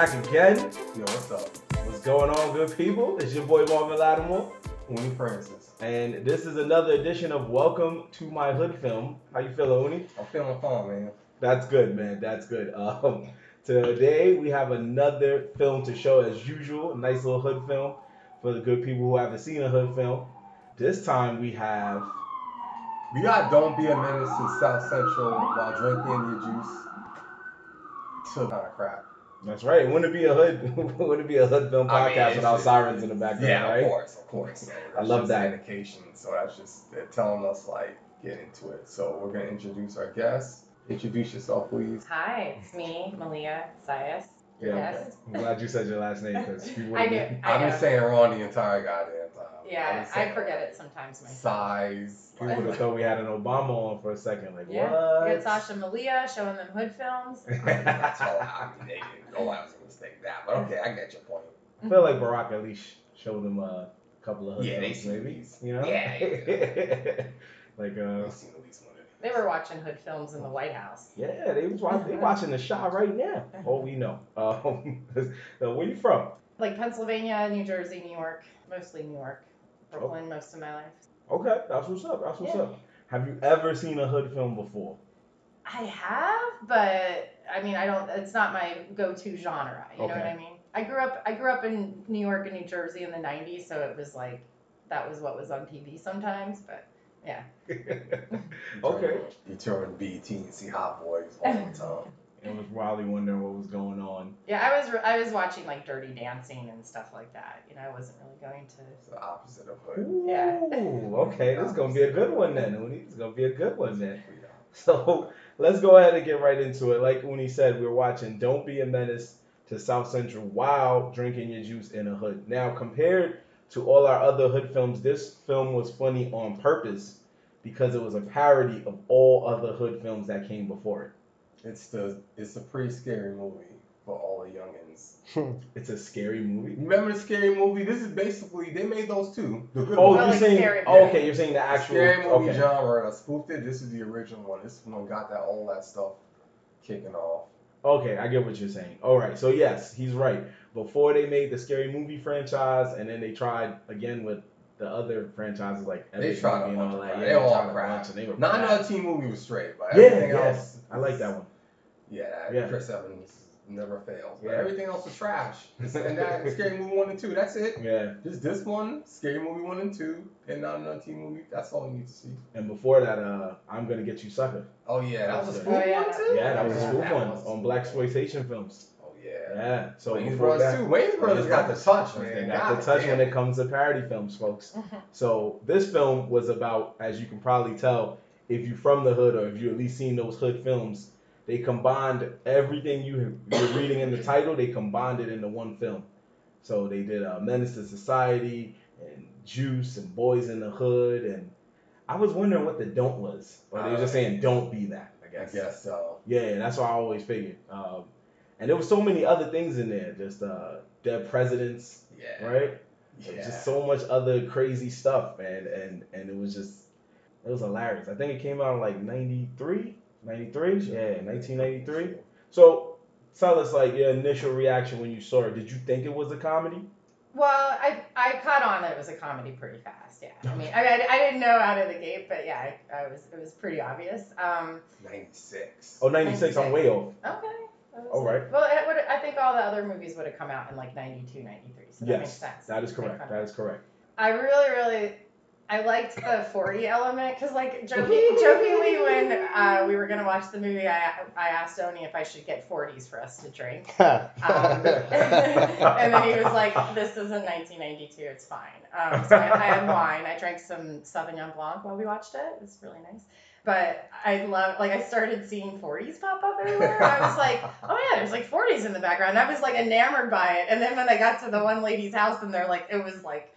Back again. Yo, what's up? What's going on, good people? It's your boy Marvin Lattimore, Uni Francis. and this is another edition of Welcome to My Hood Film. How you feeling, Uni? I'm feeling fine, man. That's good, man. That's good. Um, today we have another film to show, as usual. A nice little hood film for the good people who haven't seen a hood film. This time we have We got Don't Be a Menace to South Central while drinking your juice. To kind of crap. That's right. Wouldn't it be a hood? wouldn't it be a hood film I mean, podcast without just- sirens in the background? Yeah, right? of course, of course. So I love that. Indication. So that's just they're telling us like get into it. So we're gonna introduce our guest. Introduce yourself, please. Hi, it's me, Malia Zayas. Yeah. Yes. I'm glad you said your last name because people. I would- knew. I I've know. been saying wrong the entire goddamn time. Yeah, been I forget it sometimes myself. Size. People would have thought we had an Obama on for a second. Like Yeah, what? we got Sasha Malia showing them hood films. That's all. I mean, they didn't know I was gonna mistake that, but okay, I get your point. I feel like Barack at least showed them a couple of hood Yeah, films, maybe. these. You know? Yeah, like uh, I've seen at least one of. They were watching hood films in the White House. yeah, they was watching, they watching the shot right now. Oh, we know. Um, so where you from? Like Pennsylvania, New Jersey, New York, mostly New York, Brooklyn most of my life. Okay, that's what's up. That's what's Yeah. up. Have you ever seen a hood film before? I have, but I mean, I don't. It's not my go-to genre. You know what I mean? I grew up. I grew up in New York and New Jersey in the '90s, so it was like that was what was on TV sometimes. But yeah, Okay. You turn BT and see Hot Boys all the time. It was Wiley wondering what was going on. yeah. I was. re- I was watching like Dirty Dancing and stuff like that. You know, I wasn't really going to. It's the opposite of hood. Yeah. Ooh, okay, this is gonna be a good one then, Uni. It's gonna be a good one then. So let's go ahead and get right into it. Like Uni said, we're watching Don't Be a Menace to South Central while drinking your juice in a hood. Now, compared to all our other hood films, this film was funny on purpose because it was a parody of all other hood films that came before it. It's the it's a pretty scary movie for all the youngins. It's a scary movie. Remember the scary movie? This is basically they made those too. The good Oh, one. Well, you're like saying? scary Oh, okay, you're saying the The actual. scary movie okay. genre uh, spoofed it. This is the original one. This one got that all that stuff kicking off. Okay, I get what you're saying. All right, so yes, he's right. Before they made the scary movie franchise, and then they tried again with the other franchises like They Epic tried a Movie and all of that. Yeah, They all tried a crap. and they were Not crap. another teen movie was straight, but Yeah, everything yeah. else. I like that one. Yeah, that Yeah. Chris Evans never fails. But Yeah. everything else was trash. and that scary movie one and two. That's it. Yeah, Just this one, scary movie one and two, and not another teen movie. That's all you need to see. and before that, uh, I'm gonna get you sucker. Oh yeah, that was a Oh, spoof yeah. one too. Yeah, that was a spoof That one on black one. exploitation films. Oh yeah. Yeah, so Wayans before Brothers that, too. Wayans Brothers got the touch, man. They got God the touch damn. when it comes to parody films, folks. So this film was about, as you can probably tell, if you're from the hood or if you at least seen those hood films, they combined everything you you're reading in the title. They combined it into one film. So they did uh, Menace to Society and Juice and Boys in the Hood and I was wondering what the don't was, or they were just saying don't be that. I guess. I guess. so. Yeah, and that's what I always figured. Um, and there was so many other things in there, just uh, dead presidents, Yeah. right? Yeah. Just so much other crazy stuff, man. And and it was just it was hilarious. I think it came out in like 93, 93? Yeah, 1993. So tell us like your initial reaction when you saw it. Did you think it was a comedy? Well, I I caught on that it was a comedy pretty fast. Yeah, I mean, I, mean, I, I didn't know out of the gate, but yeah, I, I was it was pretty obvious. Um, 96. Oh, 96, I'm way off. okay. that was All it. right. Well, it would, I think all the other movies would have come out in like 92, 93, so that makes sense. that is correct. fun of That it. is correct. I really, really, I liked the 40 element because, like, joking, jokingly, when uh, we were gonna watch the movie, I, I asked Oni if I should get 40s for us to drink, um, and then he was like, "This isn't 1992; it's fine." Um, so I, I had wine. I drank some Sauvignon Blanc while we watched it. It was really nice. But I love, like, I started seeing 40s pop up everywhere. I was like, oh yeah, there's like 40s in the background. I was like enamored by it. And then when I got to the one lady's house, and they're like, it was like,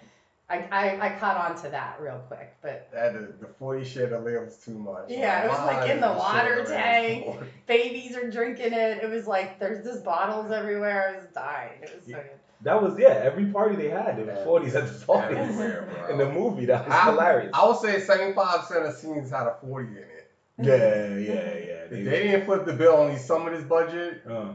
I, I, I caught on to that real quick. But That is, the 40 chandelier was too much. Yeah, it was, like, in the water tank. 40? babies are drinking it. It was like there's just bottles everywhere. I was dying. It was so good. That was yeah. Every party they had, there was forties at the parties in the movie. That was I, hilarious. I would say 75% of scenes had a 40 in it. Yeah, yeah, yeah. If they didn't flip the bill on these some of this budget, uh,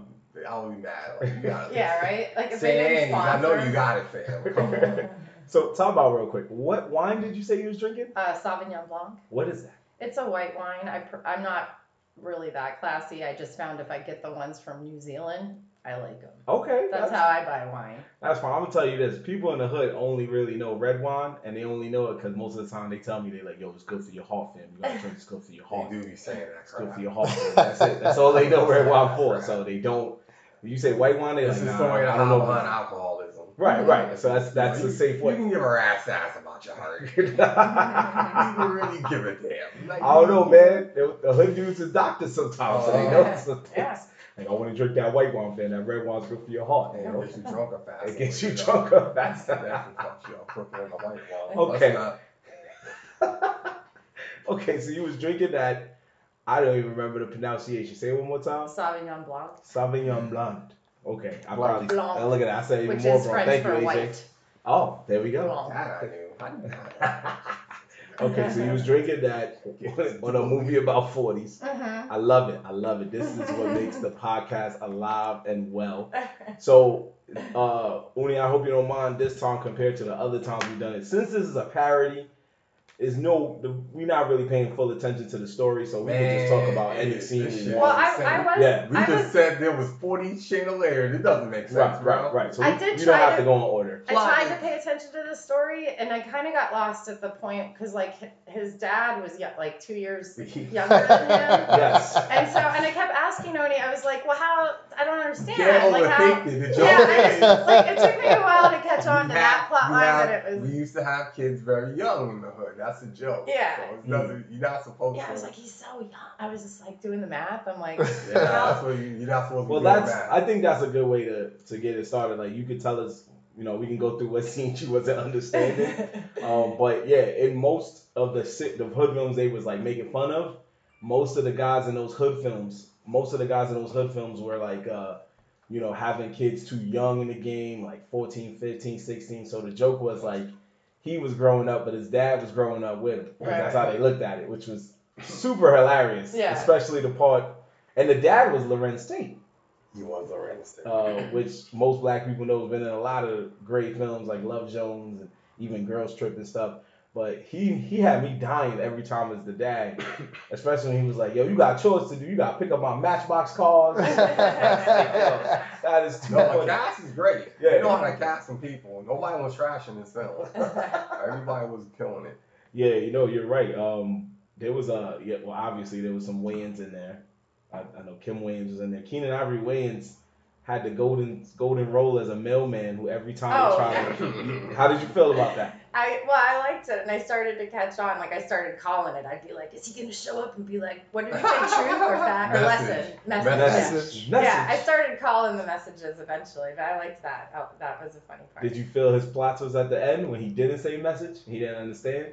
I would be mad. Like, you gotta Yeah, right. Like if say they didn't Annie's, I know you got it, fam. Come on. so talk about real quick. What wine did you say you was drinking? Uh, Sauvignon Blanc. What is that? It's a white wine. I pr- I'm not really that classy. I just found if I get the ones from New Zealand, I like them. Okay, That's how I buy wine. That's fine. I'm gonna tell you this: people in the hood only really know red wine, and they only know it because most of the time they tell me they like, "Yo, it's good for your heart, fam. You gotta drink. It's good for your heart. They do be saying that It's good crap. for your heart." Fam. That's it. That's all they know red wine for. So they don't. When you say white wine, they This like, is nah, story I of don't how know. on alcoholism. Right, right. Mm-hmm. So that's that's you, a safe You way. can give her ass ass about your heart. you can really give a damn. Like, don't know, man. The, the hood dudes is doctors sometimes, so they oh, know Yeah. some things. Yeah. Like, I want to drink that white wine, fam. That red wine's good for your heart. It gets you drunker faster. It gets you drunker faster. You up quicker than the white wine. Okay. Okay, so you was drinking that. I don't even remember the pronunciation. Say it one more time. Sauvignon Blanc, Sauvignon mm. Blanc. Okay, I Blanc. probably. Blanc. Oh, look at that. I said even which more is wrong. French Thank for you, AJ. white. Oh, there we go. Blanc. That I knew. I knew that. Okay, so you was drinking that on a movie about 40s. Mm-hmm. I love it. I love it. This is what makes the podcast alive and well. So, uh, Uni, I hope you don't mind this time compared to the other times we've done it. Since this is a parody, is no, the, we're not really paying full attention to the story, so we can just talk about Man, any scene shit we well, want. I, I was. Yeah, We I just was. said there was 40 chandeliers. It doesn't make sense, Right, bro. right, right. So I we, did you don't try have to- to go in order. I tried to pay attention to the story, and I kind of got lost at the point because, like, his dad was yo- like two years younger than him. Yes. And so, and I kept asking Oni, I was like, well, how? I don't understand. Can't like, how? overthink it. The joke Yeah, I just, like, it took me a while to catch on you to that have- plot line have- that it was. We used to have kids very young in the hood. That's a joke. Yeah. So it doesn't, you're not supposed Yeah, to. Yeah, I was like, he's so young. I was just like doing the math. I'm like, yeah, how- that's what you, you're not supposed to Well, be doing that's. that. I think that's a good way to to get it started. Like you could tell us, you know, we can go through what scenes you wasn't understanding. Um, but yeah, in most of the sit the hood films they was like making fun of, most of the guys in those hood films, most of the guys in those hood films were like, uh, you know, having kids too young in the game, like 14, 15, 16. So the joke was like, he was growing up, but his dad was growing up with him. Right, That's right. how they looked at it, which was super hilarious. Yeah. Especially the part, and the dad was Larenz Tate he was already sick. uh, which most black people know has been in a lot of great films like Love Jones and even Girls Trip and stuff. But he he had me dying every time as the dad, especially when he was like, "Yo, you got chores to do. You got to pick up my Matchbox cars." that is too no, the funny. cast is great. Yeah. They know how to cast some people. Nobody was trashing this film. Everybody was killing it. Yeah, you know, you're right. Um, there was a yeah, well, obviously there was some Wayans in there. I, I know Kim Wayans was in there. Keenen Ivory Wayans had the golden golden role as a mailman who every time Oh, tried to. How did you feel about that? I well, I liked it, and I started to catch on. Like I started calling it. I'd be like, "Is he gonna show up and be like, what did he say, truth or fact or lesson, message?" Message. Yeah. Yeah, I started calling the messages eventually, but I liked that. Oh, that was a funny part. Did you feel his plots was at the end when he didn't say message? He didn't understand.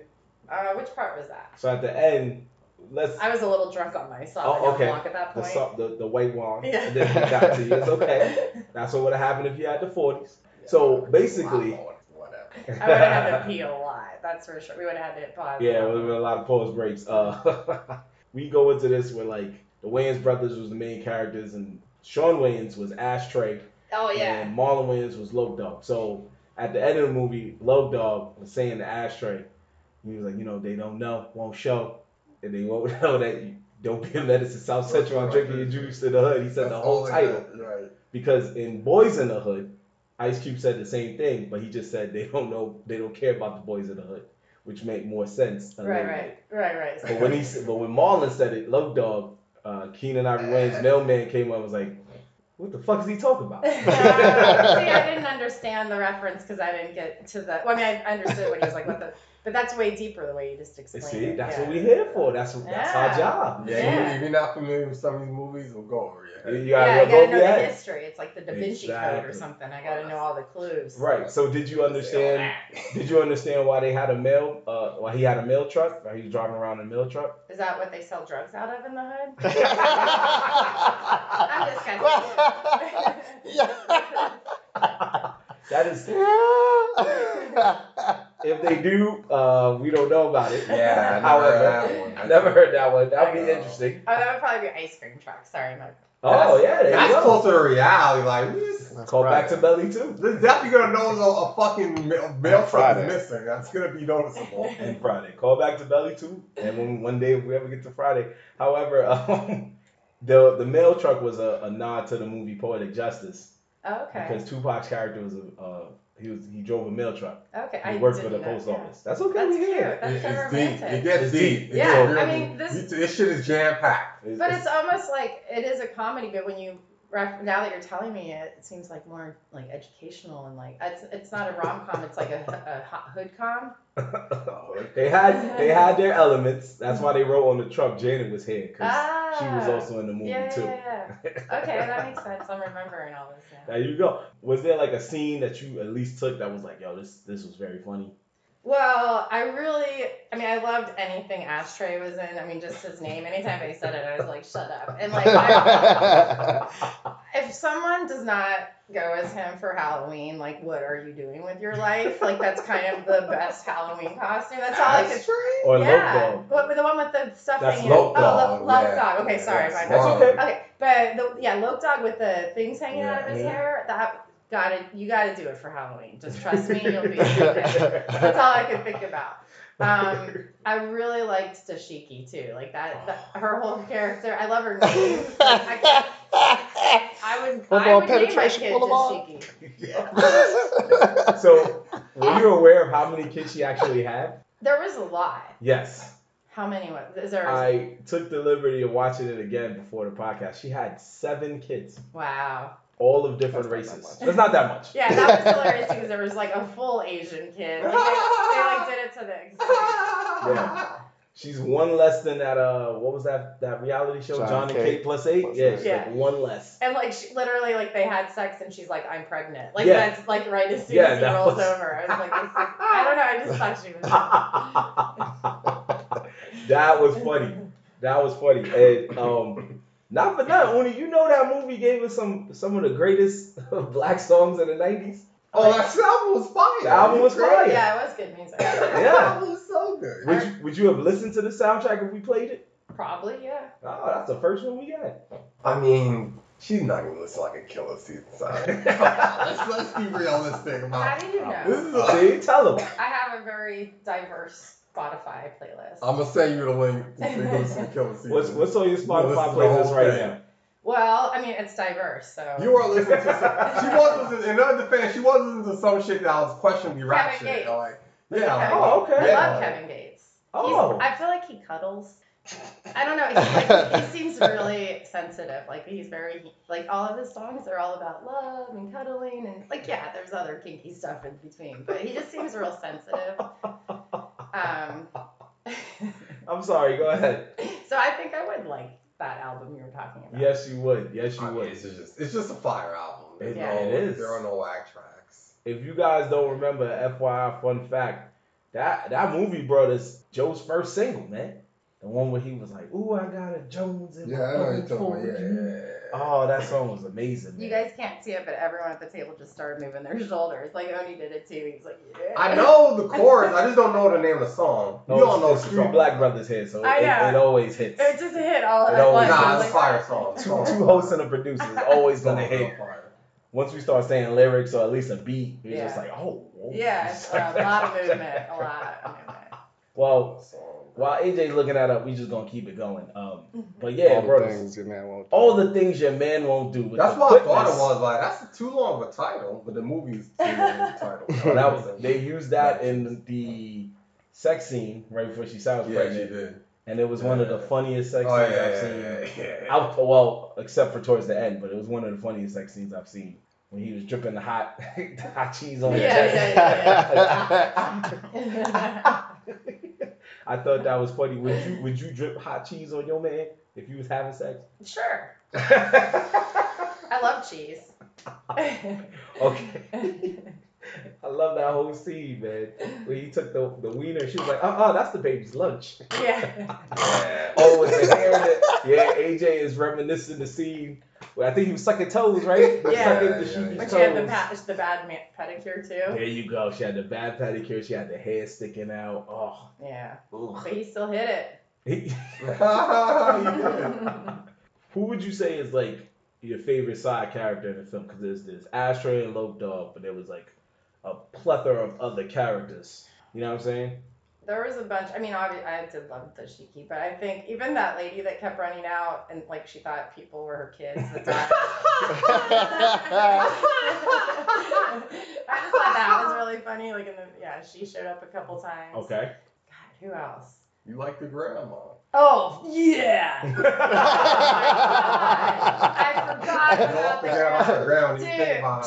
Uh, which part was that? So at the end, let's I was a little drunk on my Sauvignon Oh, okay. Blanc at that the point. so- the, the white wine. Yeah. And then he got to you. It's okay. That's what would have happened if you had the forties. So basically, whatever. I would have had to pee a lot. That's for sure. We would have had to hit pause. Yeah, there were a lot of pause breaks. Uh, we go into this where like the Wayans brothers was the main characters, and Shawn Wayans was Ashtray, Oh yeah. and Marlon Wayans was Loc Dog. So at the end of the movie, Loc Dog was saying to Ashtray, he was like, you know, they don't know, won't show, and they won't know that you don't be a menace to South Central. I'm drinking your juice to the hood. He said the whole title Right. because in Boys in the Hood, Ice Cube said the same thing, but he just said they don't know, they don't care about the boys in the hood, which made more sense. a Right, right, bit. right, right. But when he said, but when Marlon said it, Loc Dog, uh, Keenen Ivory Wayans mailman came up and was like, "What the fuck is he talking about?" See, I didn't understand the reference because I didn't get to the. Well, I mean, I understood what he was like, what the. But that's way deeper the way you just explained See, it. that's yeah. what we're here for. That's that's our job. Yeah, Yeah. If you're not familiar with some of these movies, we'll go over it. You gotta Yeah, I go gotta over know the head. history. It's like the Da Vinci Code or something. I gotta know all the clues. Right. So did you understand? Did you understand why they had a mail? Uh, why he had a mail truck? Why he was driving around in a mail truck? Is that what they sell drugs out of in the hood? I'm just kind That is, if they do, uh, we don't know about it. Yeah, I never However, heard that one. I Never heard that one. That would be interesting. Oh, that would probably be ice cream truck. Sorry, my. Oh yeah, there you That's go. closer to reality. Like, we just, That's Call back to Belly too. this definitely gonna know a, a fucking mail, mail truck is missing. That's gonna be noticeable. And Friday. Call back to Belly too. And when one day if we ever get to Friday. However, um, the the mail truck was a, a nod to the movie Poetic Justice Oh, okay. because Tupac's character was a uh, he was he drove a mail truck. Okay. He I worked for the post yeah. office. That's okay. That's we cute. here. That's It- so it's deep. It gets deep. deep. Yeah, gets I mean, this- this shit is jam packed. But it's- it's almost like it is a comedy, but when you ref- now that you're telling me it, it seems like more like educational and like it's it's not a rom com, it's like a, a hood com. they had they had their elements. That's why they wrote on the truck. Janet was here because Ah, she was also in the movie yeah, too. yeah, yeah. Okay, that makes sense. I'm remembering all this. now. There you go. Was there like a scene that you at least took that was like, yo, this this was very funny? Well, I really, I mean, I loved anything Ashtray was in. I mean, just his name. Anytime I said it, I was like, shut up. And like, I, if someone does not go as him for Halloween, like, what are you doing with your life? Like, that's kind of the best Halloween costume. That's all I could. Or yeah, Loc Dog. What, the one with the stuff That's hanging. Loc oh, Dog, Lo- Loc yeah. Dog. Okay, sorry, That's my That's okay. Okay, but the, yeah, Loc Dog with the things hanging out of his Yeah. hair. That got to You got to do it for Halloween. Just trust me, you'll be. okay. That's all I could think about. Um, I really liked Dashiki too. Like that, that, her whole character. I love her name. Like, I, can't- I would, I Football would name my penetration kid boulevard? Dashiki. So, were you aware of how many kids she actually had? There was a lot. Yes. How many? Was, is there? I took the liberty of watching it again before the podcast. She had seven kids, wow. All of different That's not that races. much. That's not that much. Yeah, that was hilarious because there was like a full Asian kid. Like, they, they like did it to the extreme. Yeah. She's one less than that. Uh, what was that? That reality show, John John, and and Kate Kate plus eight. plus yeah, eight. she's Yeah. like one less. And like she literally like they had sex and she's like I'm pregnant. Like Yeah. that's like right as soon Yeah, as he rolls was- over. I was like, this is, I don't know. I just thought she was. that was funny. That was funny. And um, not for nothing, Uni, you know that movie gave us some some of the greatest black songs of the nineties. Oh, that album was fire. The album was Great. fire. Yeah, it was good music. That Yeah. album was so good. Would you would you have listened to the soundtrack if we played it? Probably, yeah. Oh, that's the first one we got. I mean, she's not even listening like a killer season. So. let's, let's be realistic How do you know? This is a, See, tell them. I have a very diverse Spotify playlist. I'm gonna send you the link so you go listen to Killer Season. What's what's on your Spotify to playlist right now? Well, I mean, it's diverse, so. You are listening to some, she was listening in her defense, she was listening to some shit that was questionably rap Kevin shit. Gates. Like, yeah, Kevin Oh, okay. I Yeah. love Kevin Gates. Oh. He's, I feel like he cuddles. I don't know. He's like, he seems really sensitive. Like he's very like all of his songs are all about love and cuddling and like yeah, there's other kinky stuff in between, but he just seems real sensitive. Um, I'm sorry. Go ahead. so I think I would like that album you were talking about. Yes, you would. Yes, you I mean, would. it's just it's just a fire album. There's Yeah, no, it is. There are no whack tracks. If you guys don't remember, FYI, fun fact, that that movie brought us Joe's first single, man. The one where he was like, "Ooh, I got a Jones in Yeah, my I know you're talking about. Yeah, you." yeah, yeah. Oh, that song was amazing. You guys can't see it, but everyone at the table just started moving their shoulders. Like Oni did it too. He's like, yeah. I know the chorus. I just don't know the name of the song. No, you all know it's, the it's three song. black brothers hit, so I it, know. it always hits. It just hit all It at always- once. Nah, it's like, fire song. two, two hosts and a producer is always gonna hit. fire. Once we start saying lyrics or at least a beat, it's just Yeah. like, oh. whoa. Yeah, a lot of movement. A lot of movement. Well, Song. While AJ's looking that up, we just gonna keep it going. Um, but yeah, All the things your man won't. all the things your man won't do. With That's why what I thought it quickness. was. Like that's too long of a title, but the movie's too long of a title. Well, that was, they used that in the sex scene right before she sounds yeah, she did. and it was one of the funniest sex Oh scenes yeah, I've yeah, seen. yeah, yeah. Out, well, except for towards the end, but it was one of the funniest sex scenes I've seen when he was dripping the hot, the hot cheese on Yeah, his chest. I thought that was funny. Would you would you drip hot cheese on your man if you was having sex? Sure. I love cheese. okay. I love that whole scene, man. When he took the the wiener, she was like, "Uh, uh that's the baby's lunch." yeah. Oh, with the hair that, yeah, AJ is reminiscing the scene. Where I think he was sucking toes, right? Yeah. sucking Yeah, the yeah, sheep's But toes. she had the, pa- the bad ma- pedicure too. there you go. She had the bad pedicure. She had the hair sticking out. Oh, Yeah. ugh. But he still hit it. He- you did. Who would you say is like your favorite side character in the film? Because there's this Ashtray and Loc Dog, but there was like a plethora of other characters. You know what I'm saying? There was a bunch. I mean, obviously, I did love Dashiki, but I think even that lady that kept running out and like she thought people were her kids. The daughter. I just thought that was really funny. Like in the yeah, she showed up a couple times. Okay. God, who else? You like the grandma. Oh yeah. Oh I forgot Don't about the about the grandma. grandma. You think Dude, about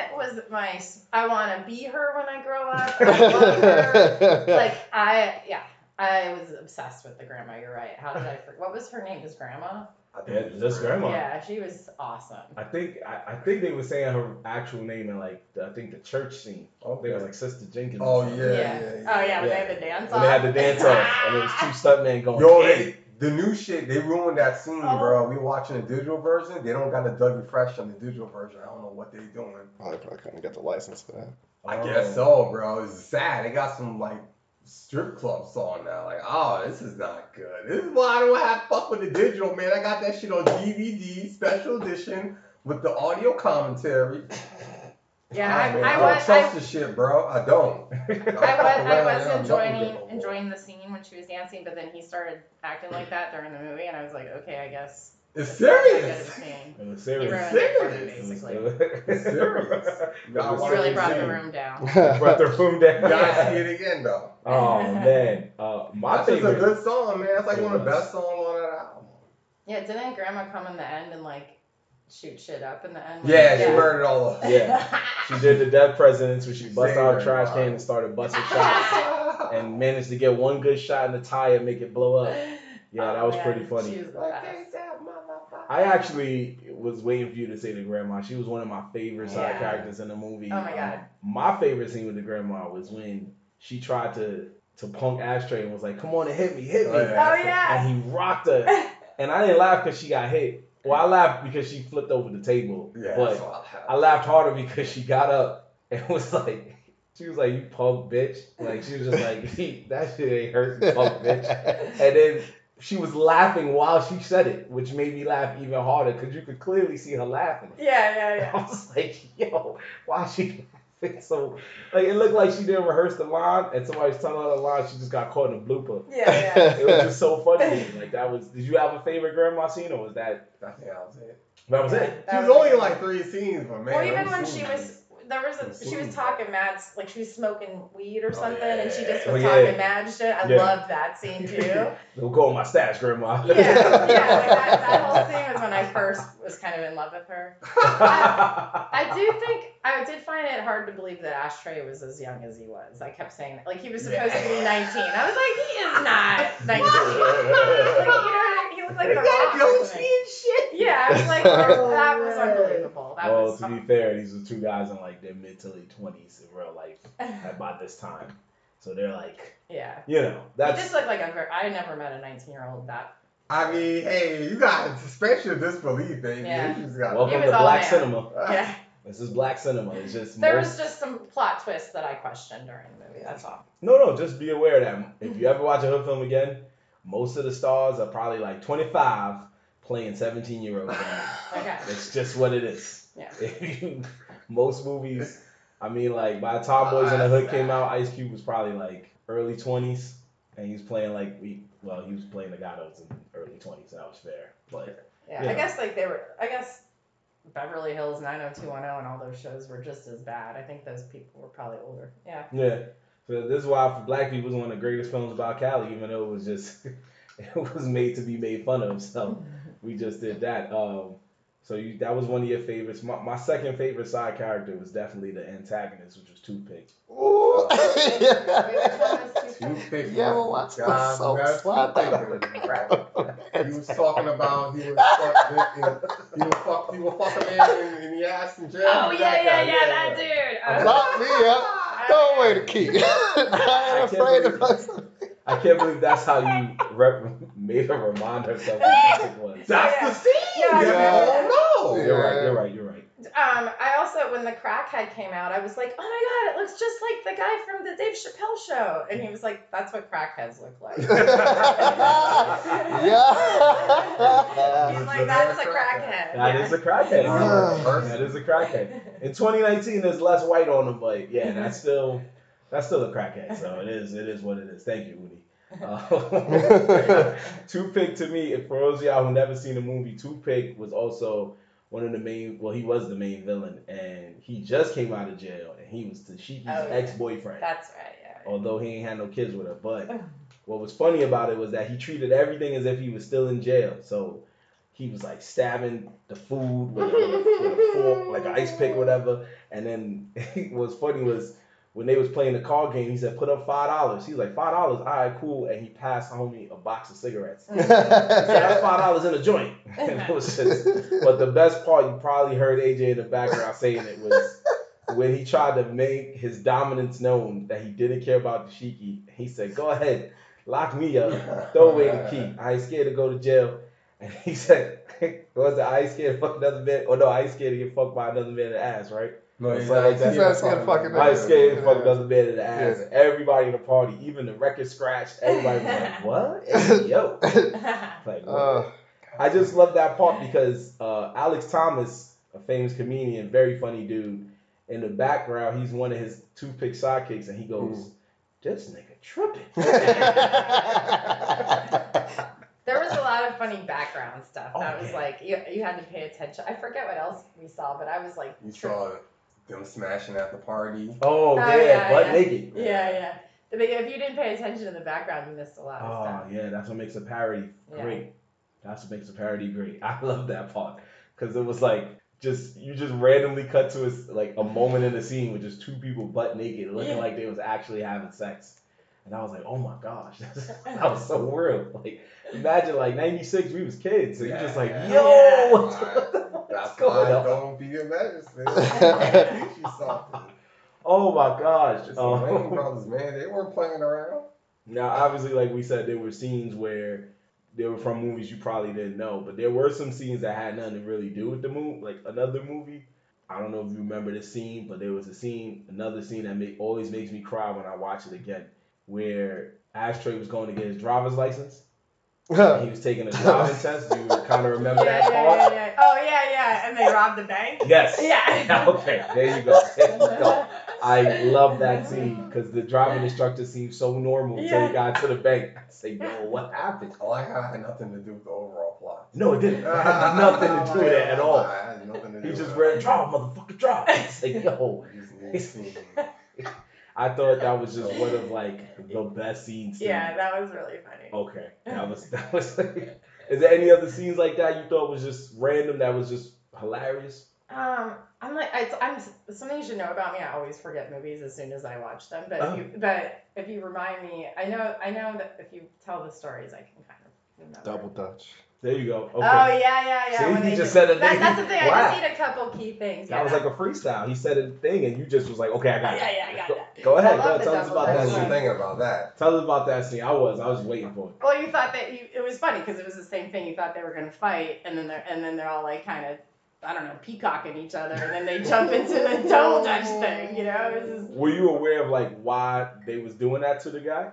it was my. I want to be her when I grow up. I love her. like I yeah I was obsessed with the grandma. You're right. How did I forget? What was her name? His grandma? I Yeah, think this grandma. Yeah, she was awesome. I think I, I think they were saying her actual name in like the, I think the church scene. Okay. They was like Sister Jenkins. Oh, yeah, Yeah. yeah, yeah. Oh yeah, when Yeah. they had the dance When they had the dance off, and it was two stuntmen going. Yo, "Hey." They, the new shit, they ruined that scene, Oh. bro. We watching the digital version. They don't got the Dougie Fresh on the digital version. I don't know what they doing. Probably, probably couldn't get the license for that. I Oh. guess so, bro. It's sad. They got some like strip club song now. Like, oh, this is not good. This is why I don't have fuck with the digital, man. I got that shit on DVD, special edition with the audio commentary. Yeah, Ah, I, man, I, don't was. trust I, the shit, bro. I don't. I was, I was enjoying enjoying the scene when she was dancing, but then he started acting like that during the movie, and I was like, okay, I guess. It's that's not that good serious. of a scene. It was serious. ruined it Serious. basically. It's serious. You It He was watch really brought the room down. Brought the room down. You gotta see it again, though. Oh man, uh, my That's just a good song, man. It's like It one of the best songs on that album. Yeah, didn't Grandma come in the end and like shoot shit up in the end? Yeah, she burned it all up. Yeah. She did the death presidents where she busted out a trash can and started busting shots and managed to get one good shot in the tire and make it blow up. Yeah, that was Oh, pretty funny. She was the best. ain't that motherfucker? I actually was waiting for you to say the grandma. She was one of my favorite side Yeah. characters in the movie. Oh my God. Um, my favorite scene with the grandma was when she tried to to punk Ashtray and was like, "Come on and hit me, hit me," Oh. Oh yeah. and he rocked her. And I didn't laugh because she got hit. Well, I laughed because she flipped over the table. Yeah, but that's all I laughed harder because she got up and was like, she was like, "You punk bitch!" Like she was just like, "That shit ain't hurt, you punk bitch." And then she was laughing while she said it, which made me laugh even harder because you could clearly see her laughing. Yeah, yeah, yeah. I was like, "Yo, why is she laughing?" So like it looked like she didn't rehearse the line, and somebody's telling her the line. She just got caught in a blooper. Yeah, yeah. It was just so funny. Like that was. Did you have a favorite grandma scene, or was that I think that was it. that was it? That She was was only good. in like three scenes, but man. well, even when she was there was Those a she was talking mad like she was smoking weed or Oh, something yeah, and she just was Oh, yeah. talking mad shit. I Yeah. loved that scene too. Don't go on my stash, grandma. yeah, yeah. Like that, that whole thing was when I first was kind of in love with her. I do think I did find it hard to believe that Ashtray was as young as he was. I kept saying that. Like he was supposed to be 19. I was like, he is not 19. like, you know, he looked like They the got rock goatee and shit. Yeah, I was like, that was oh, unbelievable. That well, was to be fair, these are two guys in like their mid to late twenties in real life at by this time. So they're like, yeah. you know, He that's just looked like a very, I never met a 19 year old that. I mean, hey, you got suspension of disbelief, baby. Yeah. You just got welcome to black cinema. Yeah. This is black cinema. It's just There most, was just some plot twists that I questioned during the movie. That's all. no, no. Just be aware that if you ever watch a hood film again, most of the stars are probably like twenty five playing seventeen year olds. Okay. It's just what it is. Yeah. Most movies, I mean, like by the time Boys in the Hood came out, Ice Cube was probably like early twenties, and he was playing like we. Well, he was playing the guy that was in early twenties. That was fair, but Yeah, Yeah. I guess like they were. I guess Beverly Hills 90210 and all those shows were just as bad. I think those people were probably older. Yeah. yeah. So this is why for Black people, it's one of the greatest films about Cali, even though it was just it was made to be made fun of. So we just did that. Um, so you that was one of your favorites. My, my second favorite side character was definitely the antagonist, which was Toothpick. Ooh. Wait, which one was two? Toothpick. Yeah, well, watch the God, soap that's slide toothpick. down. He was talking about he was fuck, he was fuck, he was fuck a man in, in the ass in jail. Oh yeah, That yeah, yeah, that dude. Lock me up. Don't wait a key. I ain't afraid to believe- fuck I can't believe that's how you rep- made her remind herself who Toothpick was. That's Yeah. the scene. Yeah, Yeah, yeah. Oh no. You're right. You're right. You're right. I Um, I also, when the crackhead came out, I was like, oh my god, it looks just like the guy from the Dave Chappelle show. And he was like, that's what crackheads look like. yeah. He's like, that's a crackhead. That yeah. is a crackhead. That is a crackhead. In 2019, there's less white on them, but yeah, that's still that's still a crackhead. So it is it is what it is. Thank you, Udi. Uh, Toothpick to me, if for those of y'all who never seen the movie, Toothpick was also one of the main. Well, he was the main villain, and he just came out of jail, and he was Dashiki's Oh, yeah. ex-boyfriend. That's right, yeah. Although he ain't had no kids with her, but what was funny about it was that he treated everything as if he was still in jail. So he was like stabbing the food with, a- with, a, with a fork, like an ice pick, or whatever. And then what was funny was when they was playing the card game, he said, "Put up five dollars." He was like, five dollars, all right, cool." And he passed homie a box of cigarettes. Mm. He said, "That's five dollars in a joint." And it was just, but the best part, you probably heard AJ in the background saying it was when he tried to make his dominance known that he didn't care about the Dashiki. He said, "Go ahead, lock me up, throw away the key. I ain't scared to go to jail." And he said, "Was it I ain't scared to fuck another man? Or no, I ain't scared to get fucked by another man in the ass, right? No, It's he's like not that. He's not scared of fucking I ain't scared to fuck Yeah. another man in the ass." Yeah. Everybody in the party, even the record scratched. Everybody was like, "What? Hey, yo!" Like. Uh, I just love that part because uh, Alex Thomas, a famous comedian, very funny dude. In the background, he's one of his two toothpick sidekicks, and he goes, "This nigga tripping." There was a lot of funny background stuff. That Oh, was yeah. like you, you had to pay attention. I forget what else we saw, but I was like, You tri- saw them smashing at the party. Oh, Oh, yeah, yeah, butt yeah. naked. yeah, yeah. But if you didn't pay attention to the background, you missed a lot of Oh stuff. yeah, that's what makes a parody Yeah. great. That's what makes a parody great. I love that part because it was like just you just randomly cut to a, s- like a moment in the scene with just two people butt naked looking Yeah. like they was actually having sex. And I was like, oh my gosh, that was so real. Like, imagine like '96, we was kids, so you're just like, Yeah. yo, Yeah. what's, what the fuck's That's going why on? don't be a medicine. Teach you something. Oh my gosh. Just the Um, Wayne brothers, man, they weren't playing around. Now, obviously, like we said, there were scenes where they were from movies you probably didn't know, but there were some scenes that had nothing to really do with the movie. Like another movie, I don't know if you remember the scene, but there was a scene, another scene that make, always makes me cry when I watch it again, where Ashtray was going to get his driver's license. And he was taking a driving test. Do you kind of remember yeah, that yeah, part? yeah, yeah. Oh yeah, yeah. And they robbed the bank. Yes. Yeah. okay, there you go. There you go. I love that scene because the driving instructor seemed so normal until Yeah. he got to the bank. I say, yo, what happened? Oh, I like how it had nothing to do with the overall plot. No, it didn't. It had nothing to do with it at all. It had nothing to do He just with read, drive, motherfucker, drive. I say, yo. It. Just need scene. I thought that was just one of like the best scenes. to Yeah, that was really funny. Okay, that was that was. Like, is there any other scenes like that you thought was just random? That was just hilarious. Um, I'm like, I, I'm something you should know about me. I always forget movies as soon as I watch them. But Oh. if you, but if you remind me, I know, I know that if you tell the stories, I can kind of remember. double Dutch. There you go. Oh, okay. Oh yeah, yeah, yeah. See, when he just do- said a that, thing. That's the thing. I just need a couple key things. That yeah, was like a freestyle. He said a thing, and you just was like, "Okay, I got it." Yeah, yeah, I got go, that. Go ahead. Go ahead. Tell us about that I scene. thinking about that. Tell us about that scene. I was. I was waiting for it. Well, you thought that you, it was funny because it was the same thing. You thought they were gonna fight, and then they're and then they're all like kind of, I don't know, peacocking each other, and then they jump into the double dutch thing. You know, it was just, Were you aware of like why they was doing that to the guy?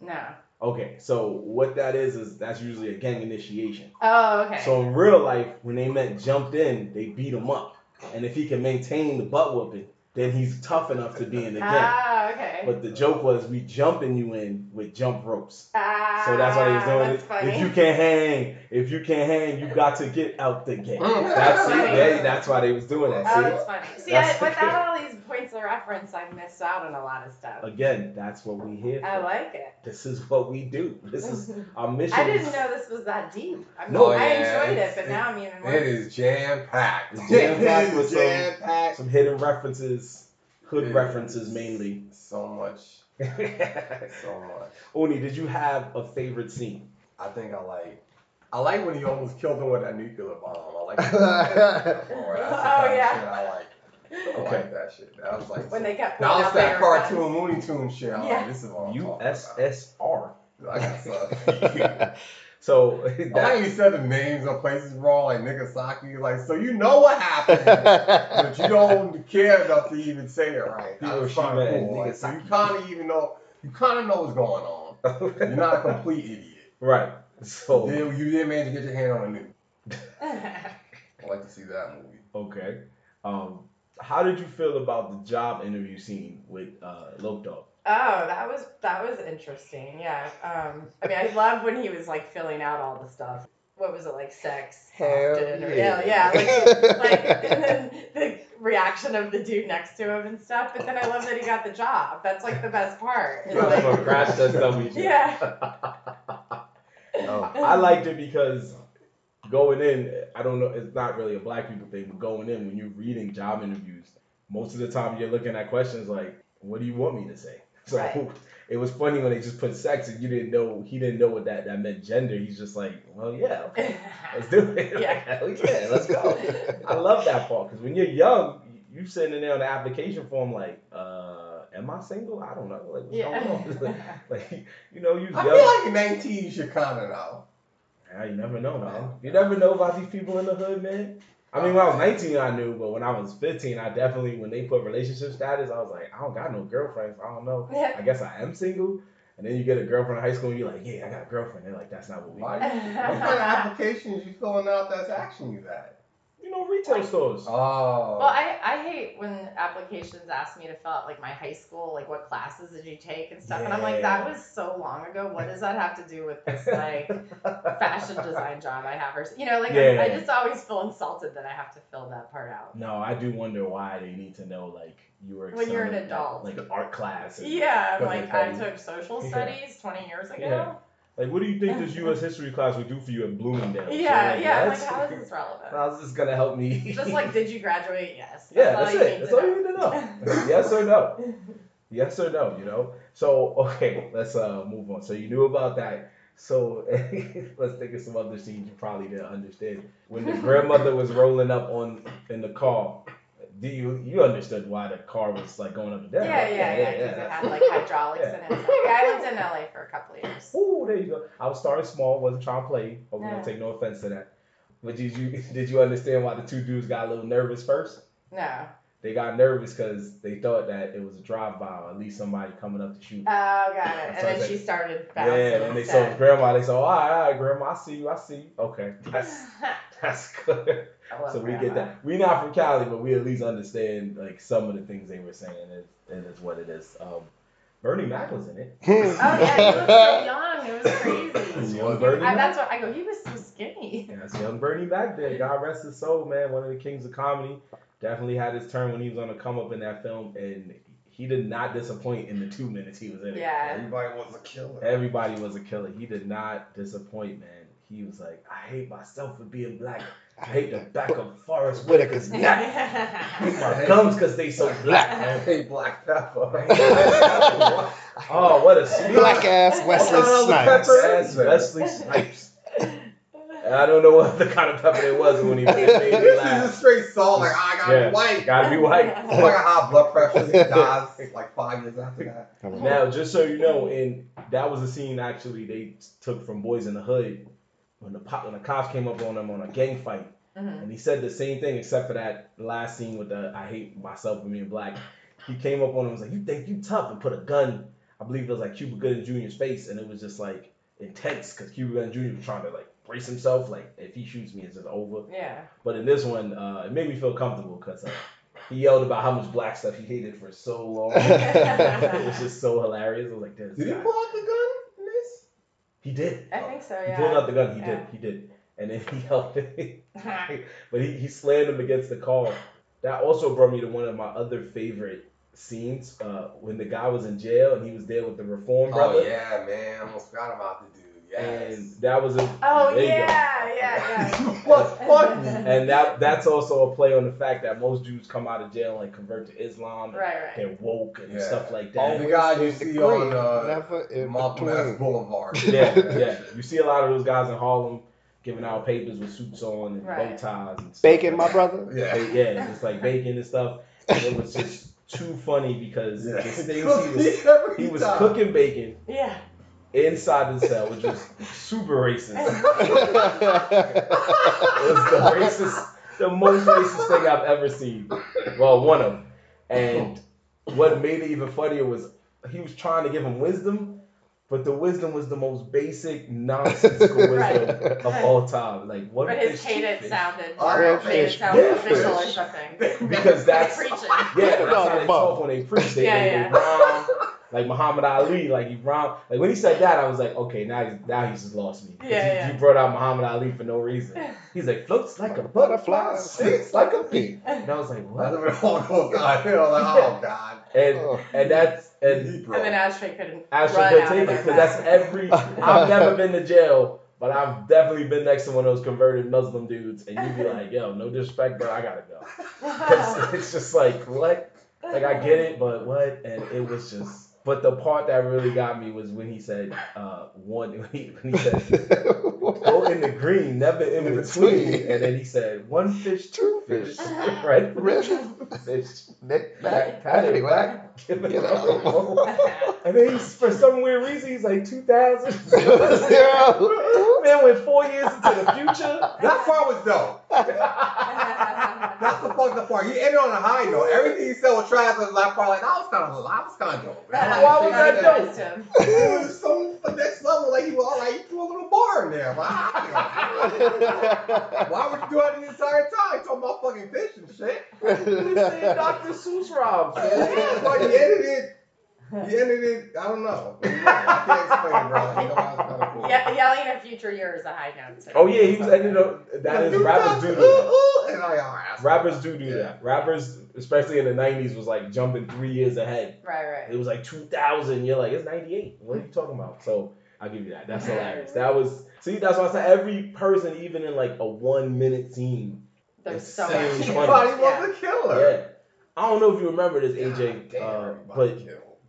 no. Okay, so what that is is that's usually a gang initiation. Oh, okay. So in real life, when they meant jumped in, they beat him up, and if he can maintain the butt whooping, then he's tough enough to be in the gang. ah, okay. But the joke was we jumping you in with jump ropes. ah, So that's why they was doing it. Funny. If you can't hang, if you can't hang, you got to get out the game. Mm. That's see, Funny. yeah, that's why they was doing that. Oh, See, that's funny. See, I, That's- without all these points of reference, I missed out on a lot of stuff. again, that's what we here. For. I like it. This is what we do. This is our mission. I didn't know this was that deep. I mean, No, I yeah, enjoyed it, it's- but now I'm even more. It is jam packed. Jam-packed with some- jam packed. some hidden references, hood references mainly. So much, so much. Uni, did you have a favorite scene? I think I like. I like when he almost killed him with that nuclear bomb. I like. that. oh, that's the oh, kind of yeah. I like. I Okay. like that shit. That was like. when they kept That pulling was out that cartoon guns. Looney Tune shit. I'm Yeah. like, this is what I'm talking about. USSR. I got some. So I that, even said the names of places wrong, like Nagasaki. Like, so you know what happened, but you don't care enough to even say it right. That was Hiroshima and cool. Like, so you kind of even know, you kind of know what's going on. You're not a complete idiot. right. So You, you didn't manage to get your hand on a new. I'd like to see that movie. okay. Um, how did you feel about the job interview scene with uh, Loc Dog? Oh, that was that was interesting. Yeah. Um, I mean, I love when he was like filling out all the stuff. What was it like, sex? Hell often, or- yeah. yeah, yeah. Like, like, and then the reaction of the dude next to him and stuff. But then I love that he got the job. That's like the best part. It's From like- Crash Test Dummies. yeah. Oh, I liked it because going in, I don't know, it's not really a black people thing, but going in when you're reading job interviews, most of the time you're looking at questions like, "What do you want me to say?" So Right. it was funny when they just put sex and you didn't know he didn't know what that that meant gender. He's just like, "Well, yeah, okay, let's do it." Yeah. Like, yeah, let's go. I love that part because when you're young, you're sitting in there on the application form like, uh, "Am I single? I don't know. Like, what's Yeah. going on?" like, you know, you I young. feel like 19 you should kind of know. Yeah, you never know, man. You never know about these people in the hood, man. I mean, when I was 19, I knew, but when I was 15, I definitely, when they put relationship status, I was like, I don't got no girlfriends. I don't know. I guess I am single. And then you get a girlfriend in high school, and you're like, yeah, I got a girlfriend. They're like, that's not what we Why? do. What kind of applications you filling out that's asking you that? You know, retail stores. Oh. Well, I, I hate when applications ask me to fill out like my high school, like what classes did you take and stuff. And I'm like, that was so long ago. What does that have to do with this like fashion design job I have? Or you know, like Yeah. I, I just always feel insulted that I have to fill that part out. No, I do wonder why they need to know, like, you were When you're an adult. like art class. Yeah, like I took social Yeah. studies 20 years ago. Like, what do you think this U.S. history class would do for you at Bloomingdale? Yeah, So, yeah. Like, how is this relevant? How's this gonna help me? Just like, did you graduate? Yes. Yeah, that's it. That's all know. you need to know. yes or no. Yes or no, you know? So, okay, let's uh move on. So you knew about that. So let's think of some other scenes you probably didn't understand. When the grandmother was rolling up on in the car, do you you understood why the car was like going up and down? Yeah, right? yeah, yeah, because it had like hydraulics Yeah. in it. Yeah, I lived in LA for a couple of years. Ooh, there you go. I was starting small, wasn't trying to play. Hope Yeah. don't take no offense to that. But did you did you understand why the two dudes got a little nervous first? No. They got nervous because they thought that it was a drive-by or at least somebody coming up to shoot. Oh, got it. And So then it's she started bouncing. Yeah, and they saw grandma. They saw, all right, all right, grandma, I see you, I see you. Okay, that's that's good. I love so we grandma. get that. We not from Cali, but we at least understand like some of the things they were saying. It, it is what it is. Um, Bernie Mac was in it. Oh yeah, he looked so young. It was crazy. Young Bernie I, that's what I go. He was so skinny. Yeah, that's young Bernie Mac there. God rest his soul, man. One of the kings of comedy. Definitely had his turn when he was on the come up in that film, and he did not disappoint in the two minutes he was in it. Yeah. Everybody was a killer. Everybody was a killer. He did not disappoint, man. He was like, I hate myself for being black. I hate the back of Forest Whitaker's neck. I hate my gums because they so black, I hate black pepper. Oh, what a sweet Black ass Wesley What kind of Snipes. ass Wesley Snipes. And I don't know what the kind of pepper it was when he it made me This is laugh. just straight salt. Like, ah, I gotta Yeah. be white. Gotta be white. Oh, I got high blood pressure. He dies like five years after that. Now, just so you know, and that was a scene actually they took from Boys in the Hood when the pop, when the cops came up on him on a gang fight, Mhm. and he said the same thing except for that last scene with the I hate myself for being black. He came up on him and was like, "You think you tough?" and put a gun. I believe it was like Cuba Gooding Jr.'s face, and it was just like intense because Cuba Gooding Jr. was trying to like brace himself, like if he shoots me, it's just over. Yeah. But in this one, uh, it made me feel comfortable because uh, he yelled about how much black stuff he hated for so long. it was just so hilarious. I was like, "This Did he pull out the gun in this? He did. I think so. He Yeah. pulled out the gun. He Yeah. did. He did. And then he helped it. but he, he slammed him against the car. That also brought me to one of my other favorite scenes uh, when the guy was in jail and he was there with the reform brother. Oh yeah, man. I almost forgot about the dude. Yes. And that was a Oh there yeah, yeah, yeah. what funny? And that that's also a play on the fact that most Jews come out of jail and convert to Islam. Right, right. They're woke and Yeah. stuff like Oh, that. the guy you see on uh, never Malcolm X. Boulevard. yeah, yeah. You see a lot of those guys in Harlem giving out papers with suits on and Right. bow ties and stuff Bacon, my brother. Yeah. Yeah, just like bacon and stuff. And it was just too funny because Yeah. the things he was he was time. cooking bacon Yeah. Inside the cell, which was super racist. It was the racist, the most racist thing I've ever seen. Well, one of them. And what made it even funnier was he was trying to give him wisdom, but the wisdom was the most basic, nonsensical wisdom Right. of all time. Like what But his cadence sounded more yeah, made it sound Yeah, official or something. Because that's Like preaching. Yeah, that's it how they talk when they preach. They, Yeah, they, yeah. they rhyme. Like Muhammad Ali, like he rhymed. Like when he said that, I was like, okay, now he's now he's just lost me. Yeah, he, yeah. he brought out Muhammad Ali for no reason. He's like floats like a butterfly, sings like a bee. And I was like, what? when it all goes. Like, oh god. And Oh. and that's and And then Ashtray couldn't Ashley could out take it because that's every. I've never been to jail, but I've definitely been next to one of those converted Muslim dudes, and you'd be like, yo, no disrespect, but I gotta go. 'Cause it's just like what? Like I get it, but what? And it was just. But the part that really got me was when he said uh, one. When he, when he said go in the green, never in In between, between. and then he said one fish, two fish, right? Red. Fish. Neck Back, back, pat it patty back, whack. Give it Get a And then he's, for some weird reason, he's like 2000. Man went four years into the future. That part was dope. That's the fucked up part. He ended on a high note. Everything he said was trash. Was that part like that was kind of that was kind of dope. Man. Why was that dope? Missed him. It was so the next level. Like he was all like he threw a little bar in there. Wow. Why would you do that the entire time? Talking about fucking fish and shit. He said Dr. Seuss rhymes, man. But he ended it. He ended it. I don't know. I can't explain it, bro. You know, that was kind of cool. Yeah, yelling at future year is a high note. too. Oh yeah, he was ending up. That is rappers do do that. And I, all right, Rappers do do that. Rappers, especially in the '90s, was like jumping three years ahead. Right, right. It was like 2000. You're like, it's 98. What are you talking about? So I'll give you that. That's hilarious. That was see. That's why I said every person, even in like a one minute scene. There's It's so so much. funny. Everybody was a killer. Yeah. I don't know if you remember this, AJ, uh, but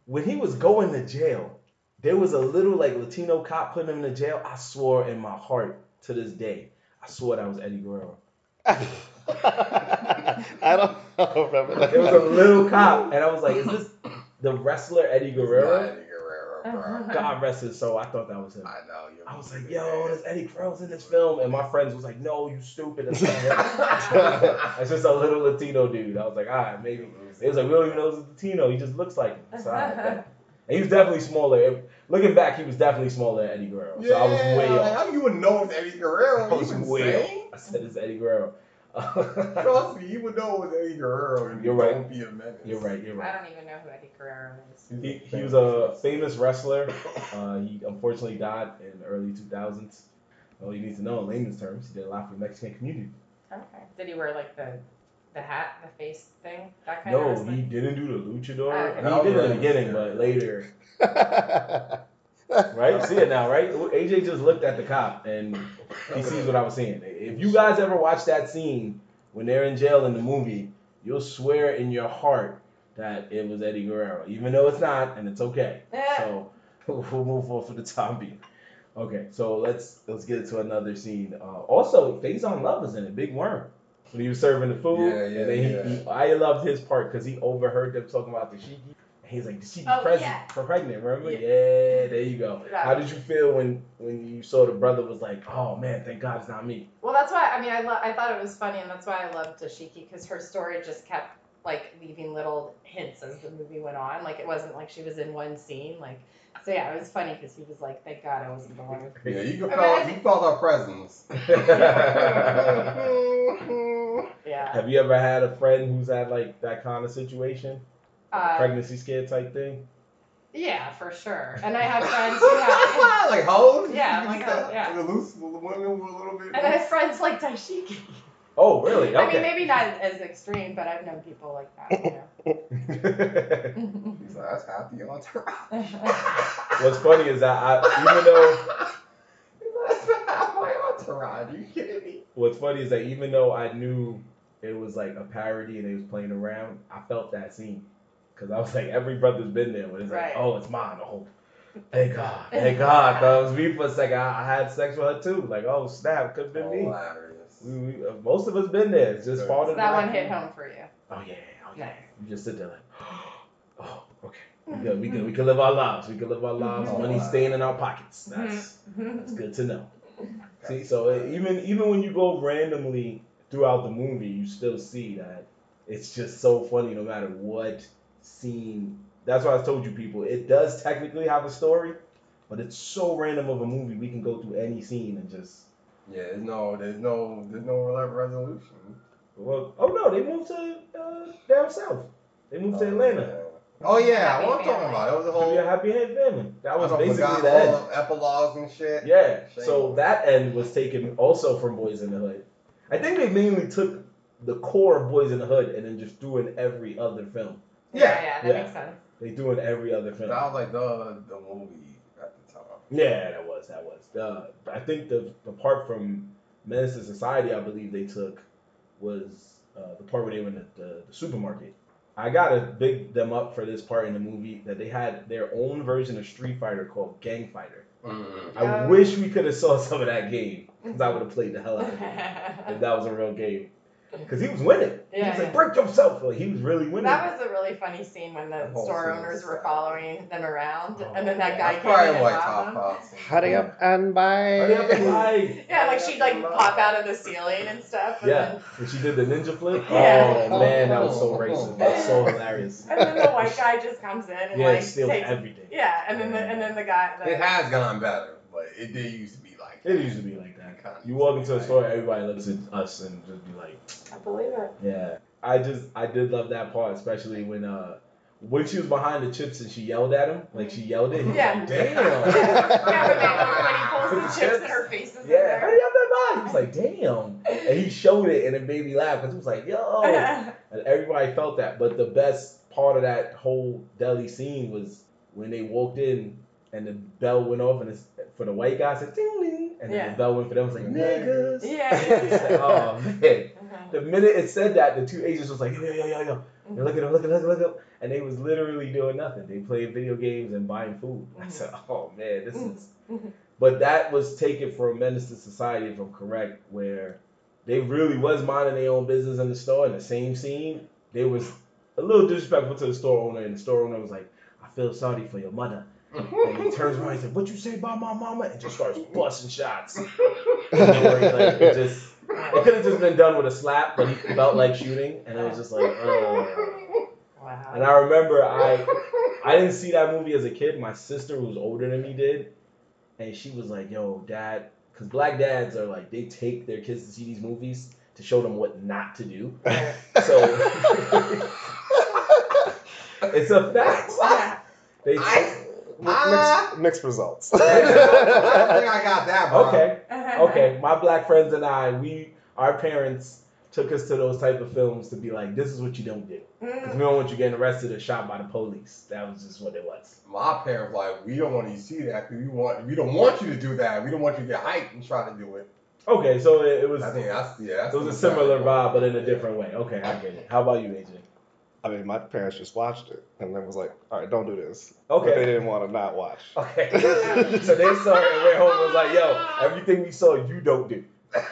when he was going to jail, there was a little like Latino cop putting him in the jail. I swore in my heart to this day, I swore that was Eddie Guerrero. I don't, I don't remember that. There was a little cop, and I was like, is this the wrestler Eddie Guerrero? Eddie Guerrero, bro. God rest his soul. I thought that was him. I know. You're I was like, yo, there's Eddie Guerrero's in this film, and my friends was like, no, you stupid. That's not him. It's just a little Latino dude. I was like, all right, maybe. It was like, we don't even know it's Latino. He just looks like him. So, all right, and he was definitely smaller. Looking back, he was definitely smaller than Eddie Guerrero. So I was way like, off. How you would know it's Eddie Guerrero? I was you way insane? off. I said it's Eddie Guerrero. Trust me, you would know it was Eddie Guerrero. And You're right. Don't be a menace. You're right. You're right. I don't even know who Eddie Guerrero is. He, he was a famous wrestler. Uh, he unfortunately died in the early 2000s. All you need to know in layman's terms, he did a lot for the Mexican community. Okay. Did he wear like the the hat, the face thing, that kind No, of No, he didn't do the luchador. Oh, okay. I mean, he did it in the beginning, but later, right? You see it now, right? AJ just looked at the cop and he sees what I was saying. If you guys ever watch that scene when they're in jail in the movie, you'll swear in your heart that it was Eddie Guerrero, even though it's not, and it's okay. So we'll move on for the time being. Okay, so let's let's get to another scene. Uh, also, Faizon Love was in it, Big Worm. When he was serving the food, Yeah, yeah, and then he, yeah. he, I loved his part because he overheard them talking about Dashiki. And he's like, Dashiki Oh, present, yeah. for pregnant, remember? Yeah. Yeah. there you go. Yeah. How did you feel when when you saw the brother was like, oh man, thank God it's not me. Well, that's why. I mean, I lo- I thought it was funny, and that's why I loved Dashiki because her story just kept like leaving little hints as the movie went on. Like it wasn't like she was in one scene. Like so, yeah, it was funny because he was like, "Thank God I wasn't the one." Yeah, you can I mean, you think- felt our presence. Yeah. Have you ever had a friend who's had like that kind of situation, Uh, pregnancy scare type thing? yeah, for sure. And I have friends who like hoes. Yeah, like a- say- yeah. Loose the women were a little bit. And I have friends like Dashiki. Oh, really? Okay. I mean, maybe not as extreme, but I've known people like that. You know. He's like, that's the entourage. What's funny is that I, even though That's half my entourage. Are you kidding me? what's funny is that even though I knew it was like a parody and they was playing around, I felt that scene because I was like, every brother's been there, but it's Right. like, oh, it's mine. Oh, thank God, thank God. That was me for a second. I, I had sex with her too. Like, oh snap, could have been me. We, we, uh, most of us been there. It's just Good. part of that the one hit home for you. Oh yeah, oh yeah. Nice. You just sit there like, Oh, okay. We good. We good. We can live our lives. We can live our lives. Mhm. Money staying in our pockets. That's that's good to know. See, so it- even even when you go randomly throughout the movie, you still see that it's just so funny no matter what scene. That's why I told you people, it does technically have a story, but it's so random of a movie. We can go through any scene and just Yeah, there's no, there's no, there's no resolution. well, oh no, they moved to uh, down south. They moved to Atlanta. Oh yeah, Happy what I'm talking family. about. It was a To whole. be happy head family. That was basically the all end. the epilogues and shit. Yeah. Shame. So that end was taken also from Boys in the Hood. I think they mainly took the core of Boys in the Hood and then just threw in every other film. Yeah, yeah, that Yeah. makes sense. They threw in every other That film. was like the the movie at the time. Yeah, that was that was. The, I think the the part from Menace to Society, I believe they took was uh, the part where they went to the, the supermarket. I gotta big them up for this part in the movie that they had their own version of Street Fighter called Gang Fighter. Mm. I Um, wish we could have saw some of that game because I would have played the hell out of it if that was a real game. Because he was winning. Yeah, he Yeah, was like, break yourself. Like, he was really winning. That was a really funny scene when the That whole store owners was were following them around, Oh, and then that guy came in and like robbed top them. Hurry up and buy. Hurry up and buy. Yeah, like she'd like pop out of the ceiling and stuff. And Yeah, Then, and she did the ninja flip. Yeah. Oh man, that was so oh, oh, racist. Oh. That was so hilarious. and then the white guy just comes in and Yeah, like steals takes. everything. Yeah, and then the and then the guy. The, It has gone better, but it did used to be like. It used to be like that. You walk into a store, everybody looks at us and just be like, I believe it. yeah. I just, I did love that part, especially when, uh, when she was behind the chips and she yelled at him, like she yelled it. He was Yeah. like, damn. Yeah, when, they, when he pulls the chips and her face is Yeah, there. hurry up and. He was like, damn. And he showed it and it made me laugh because it was like, yo. And everybody felt that. But the best part of that whole deli scene was when they walked in and the bell went off and it's, for the white guy said ding ding and then Yeah. the bell went for them it was like niggas. yeah. Like, yeah. oh man. Mm-hmm. The minute it said that, the two agents was like, yo, yo, yo, yo, yo. Yo, look at him, look at him, look at him, look at him. And they was literally doing nothing. They played video games and buying food. I mm-hmm. said, oh man, this mm-hmm. is but that was taken from Menace to Society, if I'm correct, where they really was minding their own business in the store. In the same scene, they was a little disrespectful to the store owner, and the store owner was like, "I feel sorry for your mother." And he turns around and said, "What you say about my mama?" And just starts busting shots. like, it just, it could have just been done with a slap, but he felt like shooting, and it was just like, oh. Wow. And I remember I I didn't see that movie as a kid. My sister, who was older than me, did, and she was like, "Yo, dad," because black dads are like they take their kids to see these movies to show them what not to do. So it's a fact. Yeah. They I- mixed, mixed results. I think I got that, bro. okay, okay. My black friends and I, we our parents took us to those type of films to be like, "This is what you don't do," because mm. we don't want you getting arrested or shot by the police. That was just what it was. My parents like, we don't want you to see that we want, we don't want you to do that. We don't want you to get hyped and try to do it. Okay, so it, it was I think that's yeah. That's it was a similar vibe, but in a different way. Okay, I get it. How about you, AJ? I mean, my parents just watched it and then was like, "All right, don't do this." But they didn't want to not watch. Okay. so they saw it and went home and was like, yo, everything we saw, you don't do.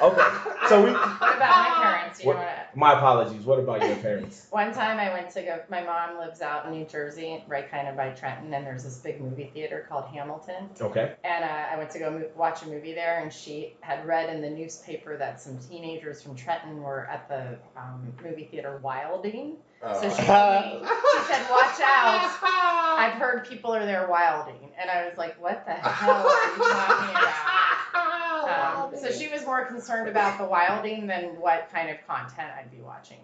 Okay. So we. What about my parents? You What- know what? My apologies. What about your parents? One time I went to go. My mom lives out in New Jersey, right kind of by Trenton, and there's this big movie theater called Hamilton. Okay. And uh, I went to go mo- watch a movie there, and she had read in the newspaper that some teenagers from Trenton were at the um, movie theater wilding. Oh. So she told me, she said, "Watch out! I've heard people are there wilding," and I was like, "What the hell are you talking about?" Um, so she was more concerned about the wilding than what kind of content I'd be watching.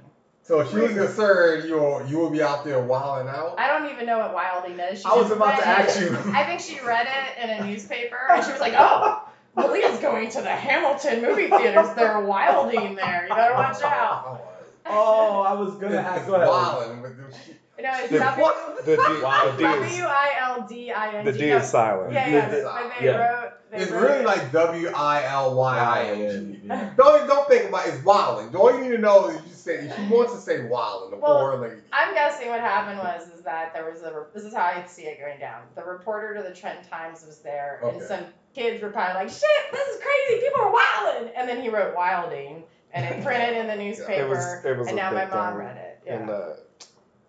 So she was concerned you will you will be out there wilding out. I don't even know what wilding is. She I was about to read ask you. I think she read it in a newspaper, and she was like, "Oh, Malia's going to the Hamilton movie theaters. They're wilding there. You better watch out." Oh, I was gonna It's, ask. it's Go ahead. wilding with the shit. You know, it's The W? The D, the D is W I L D I N G. the D is silent. Yeah, yeah. The- But they yeah. wrote. They It's wrote really it. like W I L Y I N G. Yeah. Don't don't think about it. it's wilding. All you need to know is you say she wants to say wilding. The Well, poor lady. I'm guessing what happened was is that there was a this is how I see it going down. The reporter to the Trenton Times was there, and some kids were probably like, "Shit, this is crazy! People are wilding!" And then he wrote "wilding," and it printed in the newspaper. It was it was and a now my mom thing read it. Yeah. in the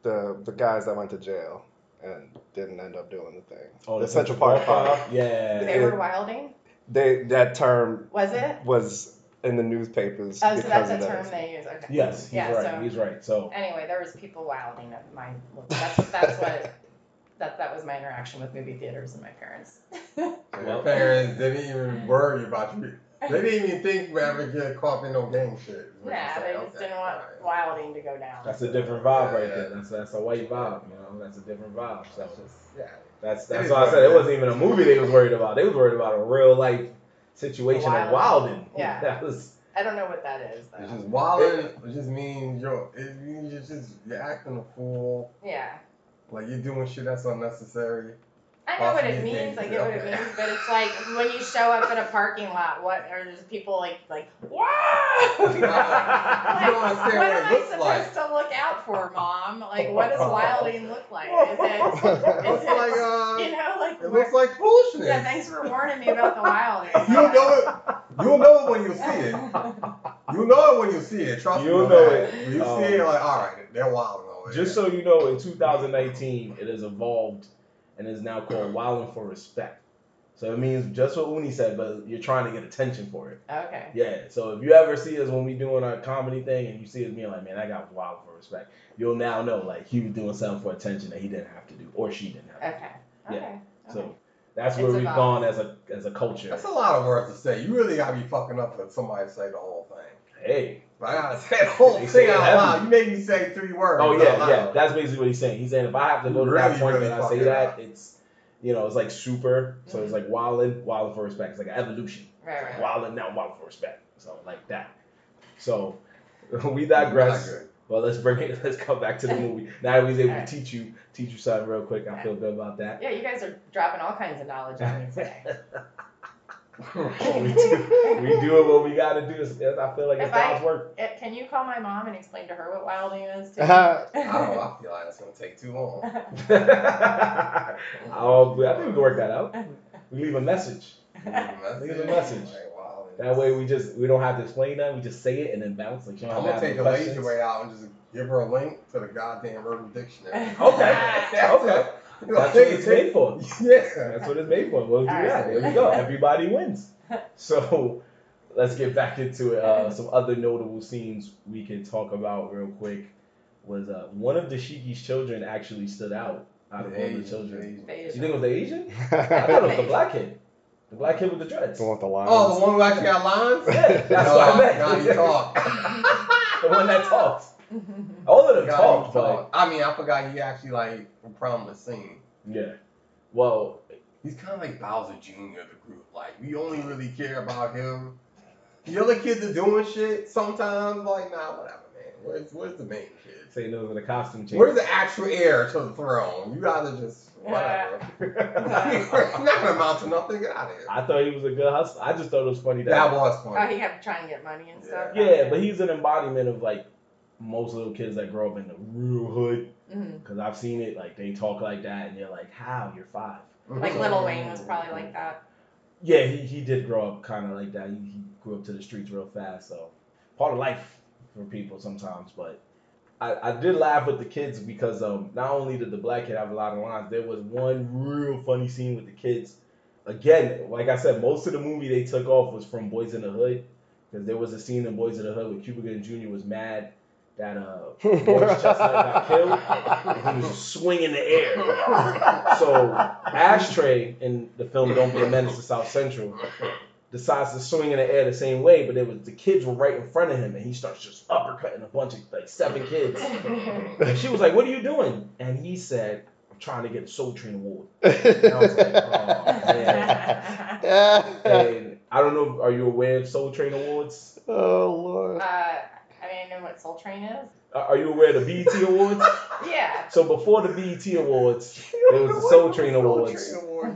the the guys that went to jail and didn't end up doing the thing. Oh, the Central Park Five. Yeah. They were wilding? They that term Was it? was in the newspapers Oh, so that's a of that. term they use. Okay. Yes, he's Yeah, right. so- He's right. So Anyway, there was people wilding at my. That's that's what. That that was my interaction with movie theaters and my parents. Your Well- parents didn't even worry about you. They didn't even think we ever get caught in no gang shit. is what they just Okay, didn't want alright. wilding to go down. that's a different vibe right Yeah. there. That's that's a white vibe. You know, that's a different vibe. So That's just, yeah. that's that's is why I said it it is. wasn't even a movie they was worried about. They was worried about a real life situation of Wilding. wilding. Yeah. That was I don't know what that is It's just wilding. It just means you're, it means you're just you're acting a fool. Yeah. Like you're doing shit that's unnecessary. I know what it means. I get what it means, but it's like when you show up in a parking lot, what are there's people like like wow? You don't what what it am I supposed like. to look out for, mom? Like, what does wilding look like? Is it, It it like uh, you know, like it looks like foolishness. yeah. Thanks for warning me about the wilding. You'll know it. You'll know it when you see it. You'll know it when you see it. Trust You'll me. on know that. it. When you Um, see it, like, all right, they're wilding just so you know, in 2019, it has evolved and is now called wilding for respect. So it means just what Uni said, but you're trying to get attention for it. Okay. Yeah. So if you ever see us when we doing our comedy thing and you see us being like, man, I got was wild for respect, you'll now know like he was doing something for attention that he didn't have to do or she didn't have. to Okay. Yeah. Okay. So okay. that's where It's we've evolved. gone as a as a culture. That's a lot of words to say. You really gotta be fucking up for somebody to say the whole thing. Hey. I gotta say the whole They say thing out loud. You made me say three words. Oh out yeah, loud. yeah. That's basically what he's saying. He's saying if I have to go to Really, that point really and I fuck say that, up. it's you know, it's like super. So Mm-hmm. it's like wildin', wildin' for respect. It's like an evolution. Right. Right. Wildin' now, wildin' for respect. So like that. So we digress. good. Well, let's bring it. Let's come back to the movie. Now that we was able Alright. to teach you, teach you something real quick. I feel good about that. Yeah, you guys are dropping all kinds of knowledge on me today. We do, we do what we got to do. It's- I feel like it's If I- God's work. Eh, Can you call my mom and explain to her what wilding is too? I don't know. I feel like it's gonna take too long. oh, I think we can work that out. We leave a message. Leave a message. Like, wow, That way we just we don't have to explain that. We just say it and then bounce. Like you don't I'm have gonna to take have the lazy way out and just give her a link to the goddamn Urban Dictionary. Okay. Okay. That's what it's made for. Yeah. That's what it's made for. We'll do Alright. that. There we go. Everybody wins. So let's get back into it. Uh, some other notable scenes we can talk about real quick was uh, one of Dashiki's children actually stood out out of all the children. Asian. You think it was the Asian? I thought it was the black kid. The black kid with the dreads. The one with the lines. Oh, the one who actually got lines? Yeah, that's no, what I meant. God, he talked. The one that talks. All of them talk, talked, he but talked. I mean, I forgot he actually like a prominent scene. yeah. Well, He's kind of like Bowser Jr. of the group. Like we only really care about him. The other kids are doing shit sometimes. Like nah, whatever, man. Where's where's the main kid? saying those are the costume changes. Where's the actual heir to the throne? You gotta just whatever. Not gonna amount to nothing. Get out of here. I thought he was a good hustler. I just thought it was funny that. That was Oh, funny. he to try and get money and stuff. yeah, but he's an embodiment of like most little kids that grow up in the real hood. Mhm. Because I've seen it. Like they talk like that, and you're like, "How? You're five. Like Little Wayne was probably like that. Yeah, he, he did grow up kind of like that. He, he grew up to the streets real fast, so part of life for people sometimes. But I, I did laugh with the kids because um not only did the black kid have a lot of lines, there was one real funny scene with the kids. Again, like I said, most of the movie they took off was from Boys in the Hood because there was a scene in Boys in the Hood where Cuba Gooding Jr. was mad that uh Morris Chestnut got killed and he was swinging the air. So Ashtray in the film Don't Be a Menace to South Central decides to swing in the air the same way, but it was the kids were right in front of him and he starts just uppercutting a bunch of like seven kids. And she was like, What are you doing? And he said, I'm trying to get a Soul Train Award. And I was like, Oh man. And I don't know, are you aware of Soul Train Awards? oh lord. Uh, I know what Soul Train is. Uh, Are you aware of the BET Awards? Yeah. So before the BET Awards, there was the Soul Train Awards.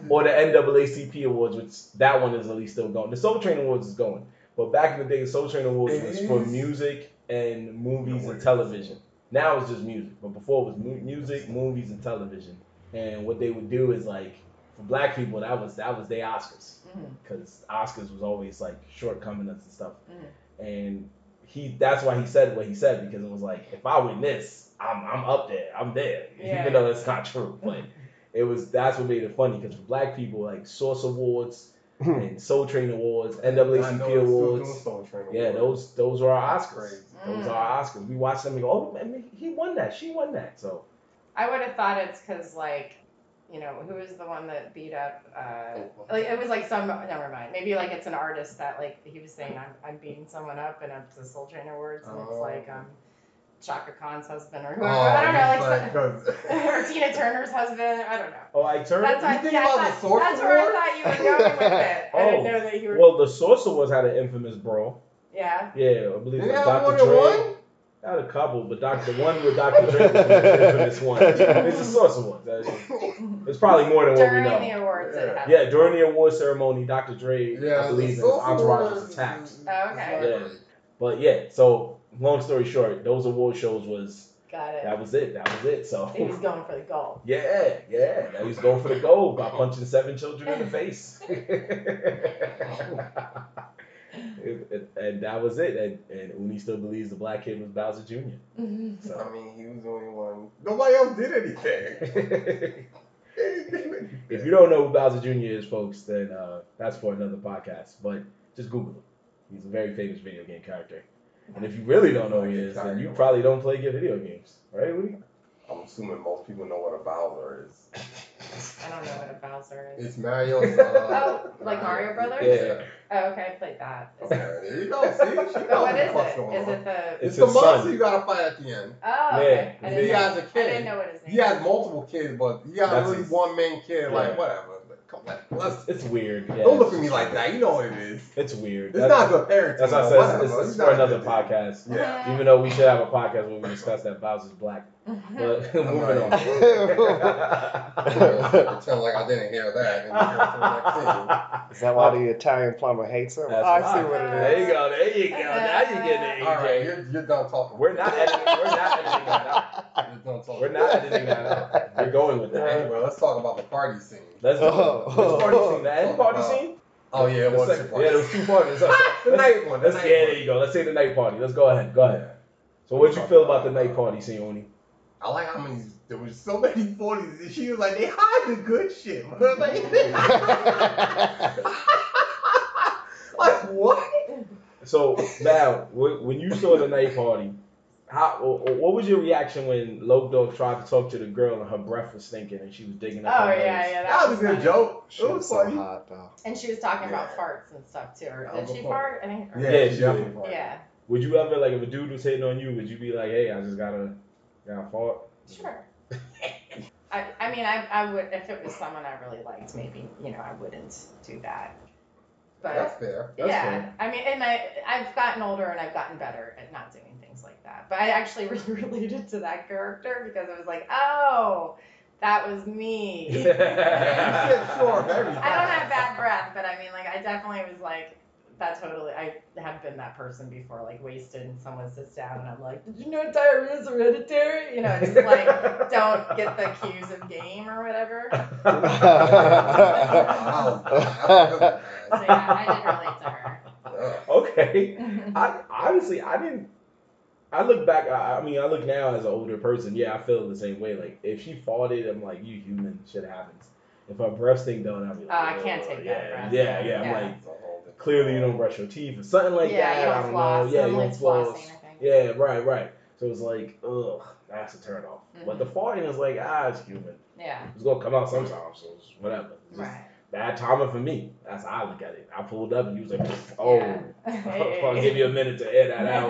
or the NAACP Awards, which that one is at least still going. The Soul Train Awards is going, but back in the day, the Soul Train Awards It was for music and movies and television. Now it's just music, but before it was mu- music, movies, and television. And what they would do is like for black people, that was that was their Oscars because Oscars was always like shortcomings and stuff. Mhm. And he that's why he said what he said because it was like if I win this, I'm I'm up there. I'm there. Yeah. Even though it's not true, but it was that's what made it funny because for black people like Source Awards and Soul Train Awards, I know NAACP Awards. doing Soul Train Yeah, those those are our Oscars. Those Mm. are our Oscars. We watch them and go, oh, man, he won that. She won that. So I would have thought it's because like, you know, who was the one that beat up? Uh, like it was like some. Never mind. Maybe like it's an artist that like he was saying I'm I'm beating someone up and it's the Soul Train Awards and it's Oh. like um, Chaka Khan's husband or Oh. I don't know, like, some, or Tina Turner's husband. I don't know. oh, I turned. That's, I, think yeah, about I the thought- Source that's where I thought you were going with it. I Oh. didn't know that you were. Well, the Source Awards had an infamous brawl. yeah. Yeah, I believe it was Dr. Dre. One? Had a couple, but Dr. the one with Dr. Dre was the infamous one. It's a Source Awards. It's probably more than what we know. During know. the awards, Yeah. Yeah, during the award ceremony, Dr. Dre, Yeah, I believe, the his entourage was attacked. is- is Oh, okay. Yeah. But yeah, so long story short, those award shows was Got it. that was it. That was it. So He was going for the gold. yeah, yeah, now he's going for the gold by punching seven children in the face. It- it- and that was it. And, and Uni still believes the black kid was Bowser Jr. So. I mean, he was the only one. Nobody else did anything. if you don't know who Bowser Jr. is, folks, then uh, that's for another podcast. But just Google him. He's a very famous video game character. And if you really don't know who he is, then you probably don't play good video games, right, Uni? I'm assuming most people know what a Bowser is. I don't know what a Bowser is. It's Mario's. Uh, Oh, like Mario Brothers? Yeah. Oh, okay, I played that. Okay, there you go. See, she knows what is what's it? going Is on. it the? It's, It's the his monster son. you gotta fight at the end. Oh, okay. Yeah, he has a I kid. I didn't know what his name. He has multiple kids, but he got That's really his- one main kid. Like Yeah. whatever. Come on, let's. It's weird. Yeah, Don't look at me like that. You know what it is. It's weird. It's That's, not good parenting. that's why I but said whatever. it's, it's, for another podcast. Yeah. Even though we should have a podcast where we discuss that Bowser's black. But moving on. Pretend like I didn't hear that. And that's Is that why the Italian plumber hates him? That's I why. see what it There you go. There you go. Now you're getting it, All right, AJ. you're, you're done talking. We're not editing. We're not editing that out. You're done talking. We're not editing that out. We're going with that. Anyway, let's talk about the party scene. Let's do it. Oh. Party scene? The end party Uh, scene? Oh yeah, it The was second- the party. yeah, there was two parties. the Let's- night one. The Let's, night yeah, one. there you go. Let's say the night party. Let's go ahead. Go ahead. So, what'd you feel about the night party scene, Oni? I like how many there was so many forties. and She was like, they hide the good shit. like what? So now, when you saw the night party, how wh- wh- what was your reaction when Loc Dog tried to talk to the girl and her breath was stinking and she was digging up Oh her yeah, nose? yeah. That was a good funny. joke. Shit It was was so funny. hot though. And she was talking about farts and stuff too. Or did she point. fart? I think. or- Yeah, Yeah, she she definitely did. farted. Yeah. Would you ever like if a dude was hitting on you? Would you be like, hey, I just gotta gotta fart? Sure. I, I mean, I, I would if it was someone I really liked, maybe you know I wouldn't do that. But That's fair. That's yeah, fair. I mean, and I I've gotten older and I've gotten better at not doing things like that. But I actually really related to that character because I was like, oh, that was me. You sure of. I don't have bad breath, but I mean, like, I definitely was like, that totally. I have been that person before, like wasted, and someone sits down, and I'm like, did you know diarrhea is hereditary? You know, just like don't get the cues of game or whatever. So yeah, I did relate to her. Uh, okay. I honestly, I didn't. I look back. I, I mean, I look now as an older person. Yeah, I feel the same way. Like if she fought it, I'm like, you human, shit happens. If her breath stink done, I'd be like, Oh, I can't "Oh, take that yeah, breath. Yeah, yeah. I'm Yeah. like, clearly you don't brush your teeth or something like yeah, that. you don't don't floss. know. Yeah, you don't floss. I. Yeah, right, right. So it's like, ugh, that's a turn off. But the Mhm. farting is like, ah, it's human. Yeah. It's gonna come out sometimes, so it's whatever. It's Right. Bad timing for me. That's how I look at it. I pulled up and you was like, oh, Yeah. I'll give you a minute to air that out.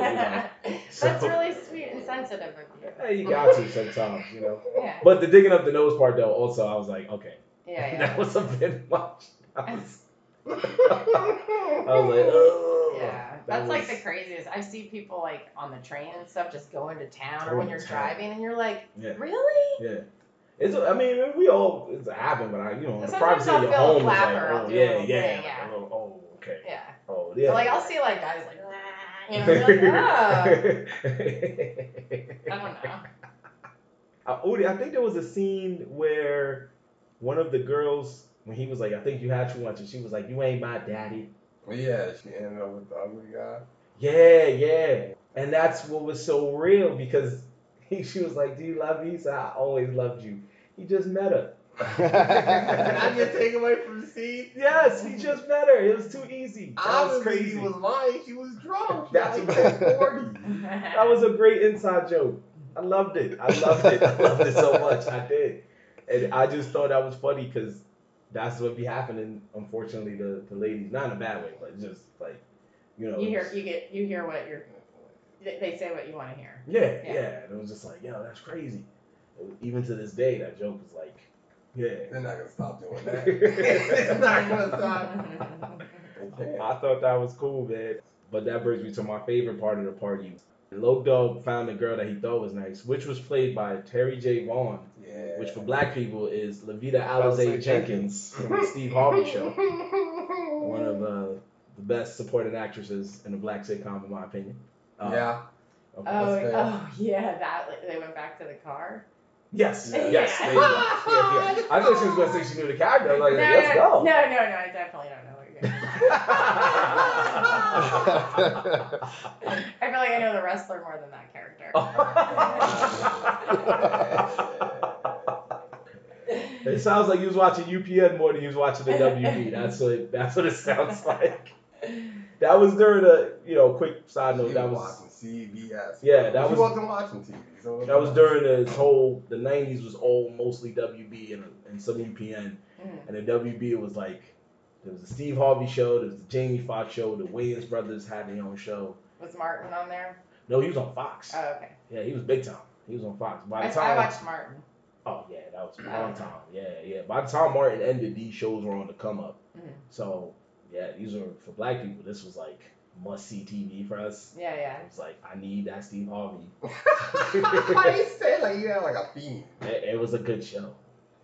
You know. That's really sweet and sensitive of you. Hey, you got to sometimes, you know. Yeah. But the digging up the nose part though, also I was like, okay, Yeah. Yeah. that was a bit much. I was, I was like, oh. Yeah, that's like the craziest. I see people like on the train and stuff just going to town, or when you're driving and you're like, Yeah, really? yeah. It's. I mean, we all it's happened, but I, you know, the privacy of your home is like, oh yeah, yeah, thing, yeah. a little, oh okay, Yeah. oh yeah. But, like I'll see like guys like, nah, you know, like, oh, I don't know. Uh, Udi, I think there was a scene where one of the girls, when he was like, I think you had too much, and she was like, you ain't my daddy. Yeah, she ended up with the ugly guy. Yeah, yeah. And that's what was so real because she was like, "Do you love me?" He said, "I always loved you." He just met her. Did I get taken away from the scene? Yes, he just met her. It was too easy. That was Obviously, crazy. he was lying. She was drunk. She That's was what- like 40. That was a great inside joke. I loved it. I loved it. I loved it so much. I did, and I just thought that was funny because that's what be happening. Unfortunately, to, to ladies, not in a bad way, but just like you know. You hear, you get, you hear what you're. they- They say what you want to hear. Yeah, Yeah. yeah, And it was just like, yo, that's crazy. Even to this day, that joke is like, yeah. They're not gonna stop doing that. They're not gonna stop. I thought that was cool, man. But that brings me to my favorite part of the party. Loc Dog found a girl that he thought was nice, which was played by Terri J. Vaughn, Yeah. which for black people is Lovita Alize Alize Jenkins from the Steve Harvey Show. One of uh, the best supporting actresses in a black sitcom, in my opinion. Uh, yeah. Oh, oh yeah, that like, they went back to the car. Yes, Yeah. yes. there you. Yeah, yeah. I thought she was going to say she knew the character. I was like, no, let's no, go. no, no, no, I definitely don't know what you're gonna I feel like I know the wrestler more than that character. It sounds like you was watching UPN more than you was watching the WB. That's what that's what it sounds like. That was during a you know quick side note. She That was was watching CBS. Yeah, that she was- wasn't watching TV. So that was during the whole the '90s was all mostly WB and, and some UPN, Mhm. and the WB was like there was the Steve Harvey show, there was the Jamie Foxx show, the Wayans brothers had their own show. Was Martin on there? No, he was on Fox. Oh, okay. Yeah, he was big time. He was on Fox. By I, the time I watched Martin. Oh yeah, that was a long time. Yeah, yeah. By the time Martin ended, these shows were on the come up. Mhm. So yeah, these were for black people. This was like must see TV for us. Yeah, yeah. It was like I need that Steve Harvey. Why you say like you had like a theme? It, it was a good show.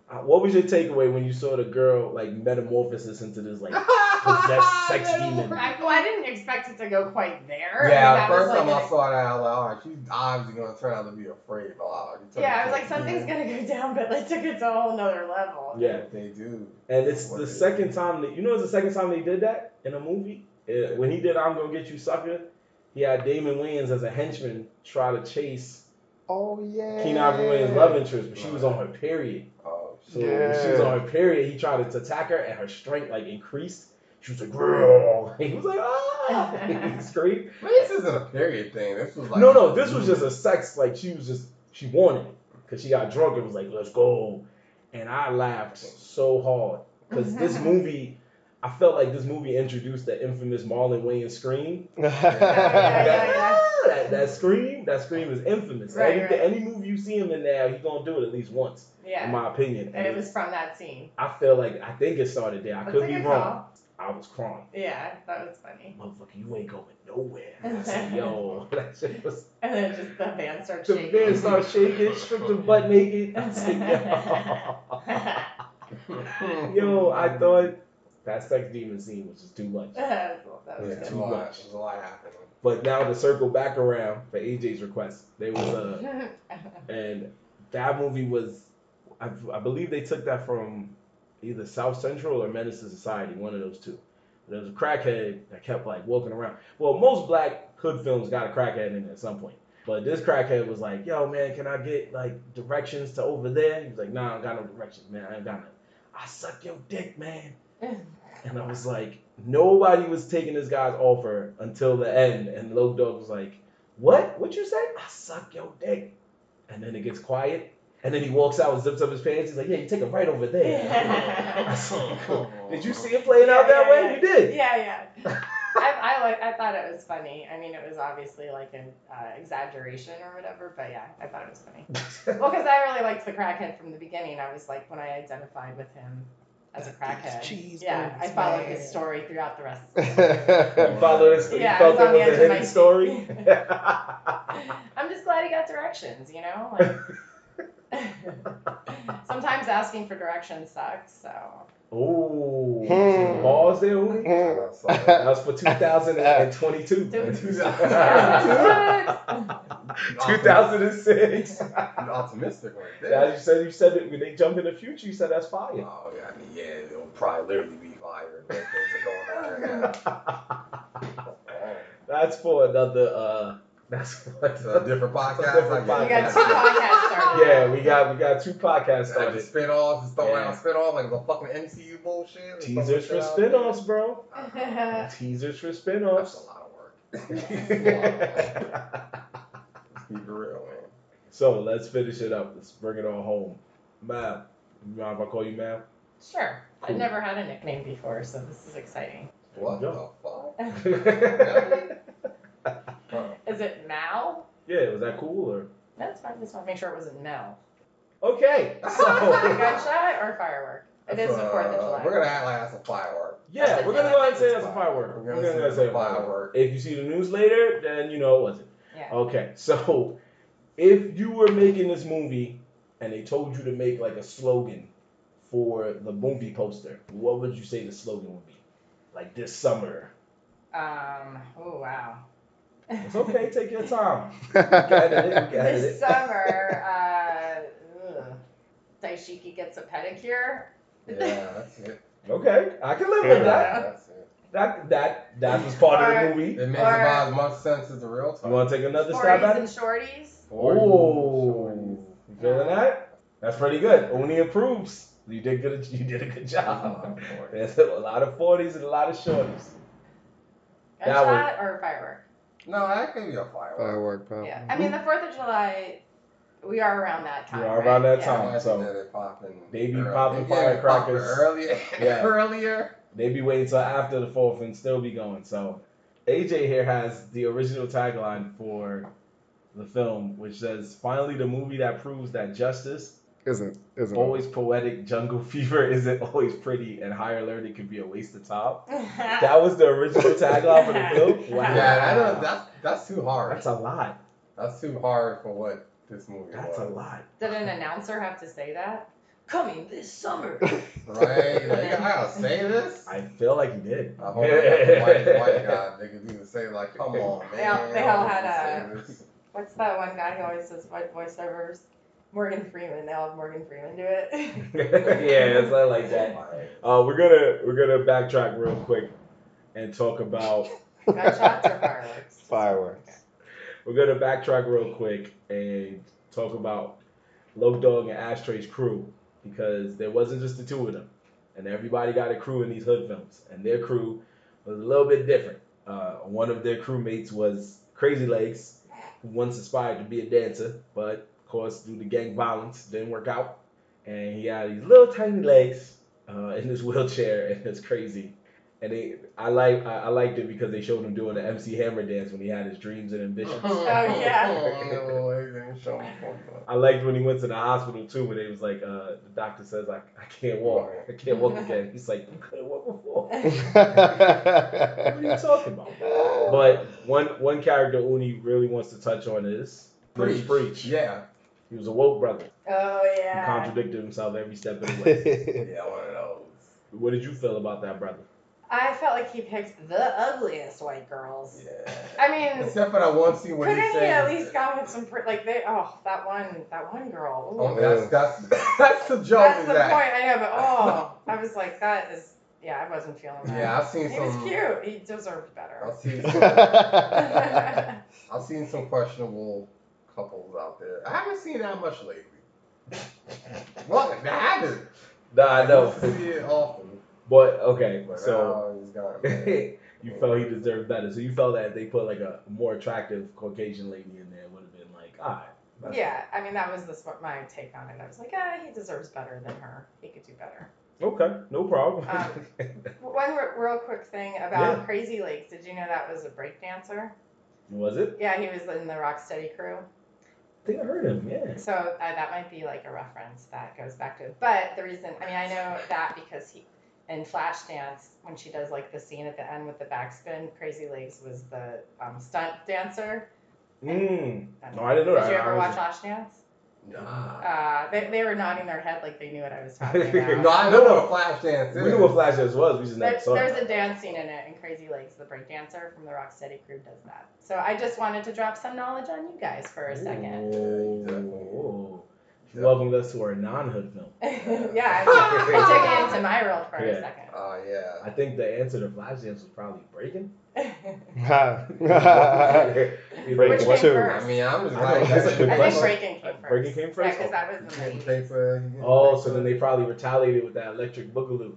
Uh, what was your takeaway when you saw the girl like metamorphosis into this like possessed sex demon? I, well, I didn't expect it to go quite there. Yeah, I the mean, that was first like time an- I saw that, I was like, all right, she's obviously gonna turn out to be afraid. But uh, Yeah, I was like, something's demon. gonna go down, but they took it to a whole nother level. Yeah, They do. and it's What the second do. time that you know it's the second time they did that in a movie. When he did "I'm Gonna Get You Sucker," he had Damon Wayans as a henchman try to chase oh yeah. Keenen Ivory Wayans' love interest, but she was on her period. Oh, So shit. when she was on her period, he tried to attack her, and her strength like increased. She was like, "Girl," he was like, "Ah!" he screamed. But this isn't a period thing. This was like no, no, this was just a sex. Like she was just she wanted it because she got drunk and was like, "Let's go," and I laughed so hard because this movie. I felt like this movie introduced the infamous Marlon Wayans scream. yeah, that, yeah. that, that scream, that scream is infamous. Right, any, right. any movie you see him in now, he's gonna do it at least once, Yeah. in my opinion. And it was from that scene. I feel like I think it started there. I That's could be wrong. call. I was crying. Yeah, that was funny. Motherfucker, you ain't going nowhere. I said, yo, that shit was. And then just the van starts shaking. The shaking. man started shaking, stripped him butt naked. I said, yo. yo, I thought that sex demon scene was just too much. that was Yeah, good. there's a too lot. much. There's a lot happening. But now to circle back around for AJ's request, there was uh, a. and that movie was I, I believe they took that from either South Central or Menace to Society, one of those two. There was a crackhead that kept like walking around. Well, most black hood films got a crackhead in it at some point. But this crackhead was like, "Yo, man, can I get like directions to over there?" He was like, "Nah, I don't got no directions, man. I ain't got no. I suck your dick, man." And I was like, nobody was taking this guy's offer until the end. And Loc Dog was like, what? What you say? I suck your dick. And then it gets quiet. And then he walks out and zips up his pants. He's like, yeah, you take it right over there. I said, did you see it playing out that yeah, way? You did. yeah, yeah. I, I like. I thought it was funny. I mean, it was obviously like an uh, exaggeration or whatever, but yeah, I thought it was funny. Well, because I really liked the crackhead from the beginning. I was like, when I identified with him as a crackhead. cheese yeah, I followed man. his story throughout the rest. You follow this? You Yeah, felt it was the was a of my hidden story? I'm just glad he got directions. You know. Like, sometimes asking for directions sucks. So. Oh, Hmm. Pause there, Uli? I'm. That was for 2022. Dude. 2006. You're optimistic right Yeah, you said you said it when they jump in the future. You said that's fire. Oh yeah, I mean, yeah, it'll probably literally be fire. Things are going on right now. that's for another uh, That's what. A different podcast. different I We got two podcasts started. Yeah, we got we got two podcasts Started started. spin offs, just throw Yeah. out spin off like the fucking MCU bullshit. Teasers for out spin-offs, bro. Teasers for That's spin-offs. a lot of work. That's a lot of work. Let's keep it real, man. So let's finish it up. Let's bring it all home. Mal, you mind if I call you Mal? Sure. Cool. I've never had a nickname before, so this is exciting. What There the fuck? Is it Mal? yeah, was that cool or? That's fine. Just want to make sure it wasn't Mel. Okay, so Gunshot or firework? It is That's, the Fourth of uh, July. We're gonna act like that's a firework. yeah, we're gonna go ahead and say that's a firework. We're We're gonna gonna say say a a firework. firework. If you see the news later, then you know it wasn't. Yeah. Okay, so if you were making this movie and they told you to make like a slogan for the movie poster, what would you say the slogan would be? Like this summer. Um. Oh wow. It's okay, take your time. Got it, got this it. summer, uh, ugh. Dashiki gets a pedicure. Yeah, that's it. Okay, I can live with that. That's it. That that that was part of the movie. It makes Or- about as much sense as the real time. You want to take another stab at Forties and it? shorties. Oh, you feeling that? That's pretty good. Only approves. You did good. You did a good job. There's a lot of forties and a lot of shorties. That Gunshot or firework? No, I could be a firework. Firework, pal. Yeah. I mean, the Fourth of July. We are around that time. We are right? around that time. I like so that they popping they be popping yeah, they popping firecrackers. earlier. Yeah. earlier. They be waiting till after the fourth and still be going. So AJ here has the original tagline for the film, which says, "Finally, the movie that proves that justice, Isn't isn't always poetic, jungle fever isn't always pretty, and higher learning can be a waste of time." That was the original tagline for the film. Wow, Yeah, that is, that's that's too hard. that's a lot. That's too hard for what this movie That's was. a lot. Did an announcer have to say that? Coming this summer. Right? Like, I gotta say this. I feel like he did. I hope the white, white guy, they could even say like, "Come on, man." They all- they all had I a- say this. What's that one guy who always does voiceovers? Morgan Freeman. They all have Morgan Freeman do it. yeah, it's not like that. Uh, we're gonna we're gonna backtrack real quick and talk about Gunshots or fireworks? fireworks. we're gonna backtrack real quick and talk about Loc Dog and Ashtray's crew because there wasn't just the two of them, and everybody got a crew in these hood films, and their crew was a little bit different. Uh, one of their crewmates was Crazy Legs, once aspired to be a dancer, but of course due to gang violence didn't work out, and he had these little tiny legs uh, in his wheelchair, and it's crazy. And they, I like, I, I liked it because they showed him doing the MC Hammer dance when he had his dreams and ambitions. Oh, yeah. I liked when he went to the hospital too, when they was like, uh, the doctor says, I, I can't walk, I can't walk again. He's like, you couldn't walk before. What are you talking about? But one one character Uni really wants to touch on is Preach. Preach. Yeah. He was a woke brother. Oh He yeah. contradicted himself every step of the way. Yeah, one of those. what did you feel about that brother? I felt like he picked the ugliest white girls. Yeah. I mean, Except for that one scene where couldn't he he at least gone with some pre- like they? Oh, that one, that one girl. Oh, Ooh. Oh, that's that's that's the joke. That's the that. point. I know, but oh, I was like, that is. Yeah, I wasn't feeling that. Yeah, I've seen He some. was cute. He deserved better. I've seen some, I've seen some questionable couples out there. I haven't seen that much lately. Well, I haven't. Nah, I know. used see it often. But okay, But so he's gone. you felt he deserved better. So you felt that if they put like a more attractive Caucasian lady in there, it would have been like, all right. that's Yeah, I mean that was the, my take on it. I was like, ah, he deserves better than her. He could do better. Okay, no problem. Um, One re- real quick thing about Yeah. Crazy Legs. Did you know that was a break dancer? was it? Yeah, he was in the Rocksteady crew. I think I heard him. Yeah. So uh, that might be like a reference that goes back to. But the reason, I mean, I know that because he in Flashdance when she does like the scene at the end with the backspin, Crazy Legs was the um, stunt dancer. Mm. No, I didn't know Did that. you ever watch Flashdance? Nah. Uh, they, they were nodding their head like they knew what I was talking about. No, I know what a flash dance is. We knew what Flashdance was. We just never There, saw there's it. a dance scene in it, and Crazy Legs, the break dancer from the Rocksteady crew, does that. So I just wanted to drop some knowledge on you guys for a second. Oh, You welcomed us to our non-hood film. yeah, I took, I took it into my world for Yeah. a second. Oh yeah. I think the answer to Flashdance was probably breaking. Breaking Which came two. first? I mean, I'm just I like that's a good I think question. Breaking came Uh, first. Breaking came first? Yeah, because that was in the paper. Oh, so then they probably retaliated with that electric boogaloo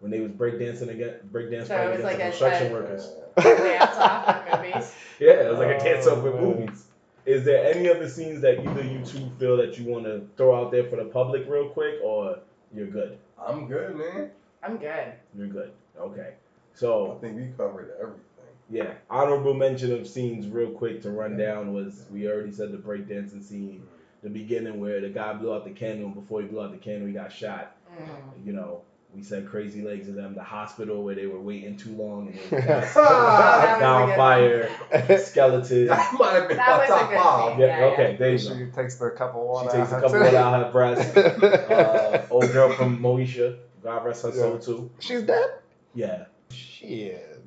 when they was breakdancing again, breakdance So fighting against like the a- construction a- workers. Dance off in movies. Yeah, it was like a dance off with Oh, movies. Is there any other scenes that either you two feel that you want to throw out there for the public real quick, or you're good? I'm good, man. I'm good. You're good. Okay. So I think we covered everything. yeah, honorable mention of scenes real quick to run down was we already said the breakdancing scene, the beginning where the guy blew out the candle and before he blew out the candle he got shot. Mm. You know, we said crazy legs of them, the hospital where they were waiting too long and they were That was a down fire, skeleton. that might have been That my was top five. scene. Yeah, Yeah, yeah. okay, there you she go. takes the cup of She takes a out couple her of out her breast. Uh, old girl from Moesha, God rest her soul too. She's dead. Yeah, Shit.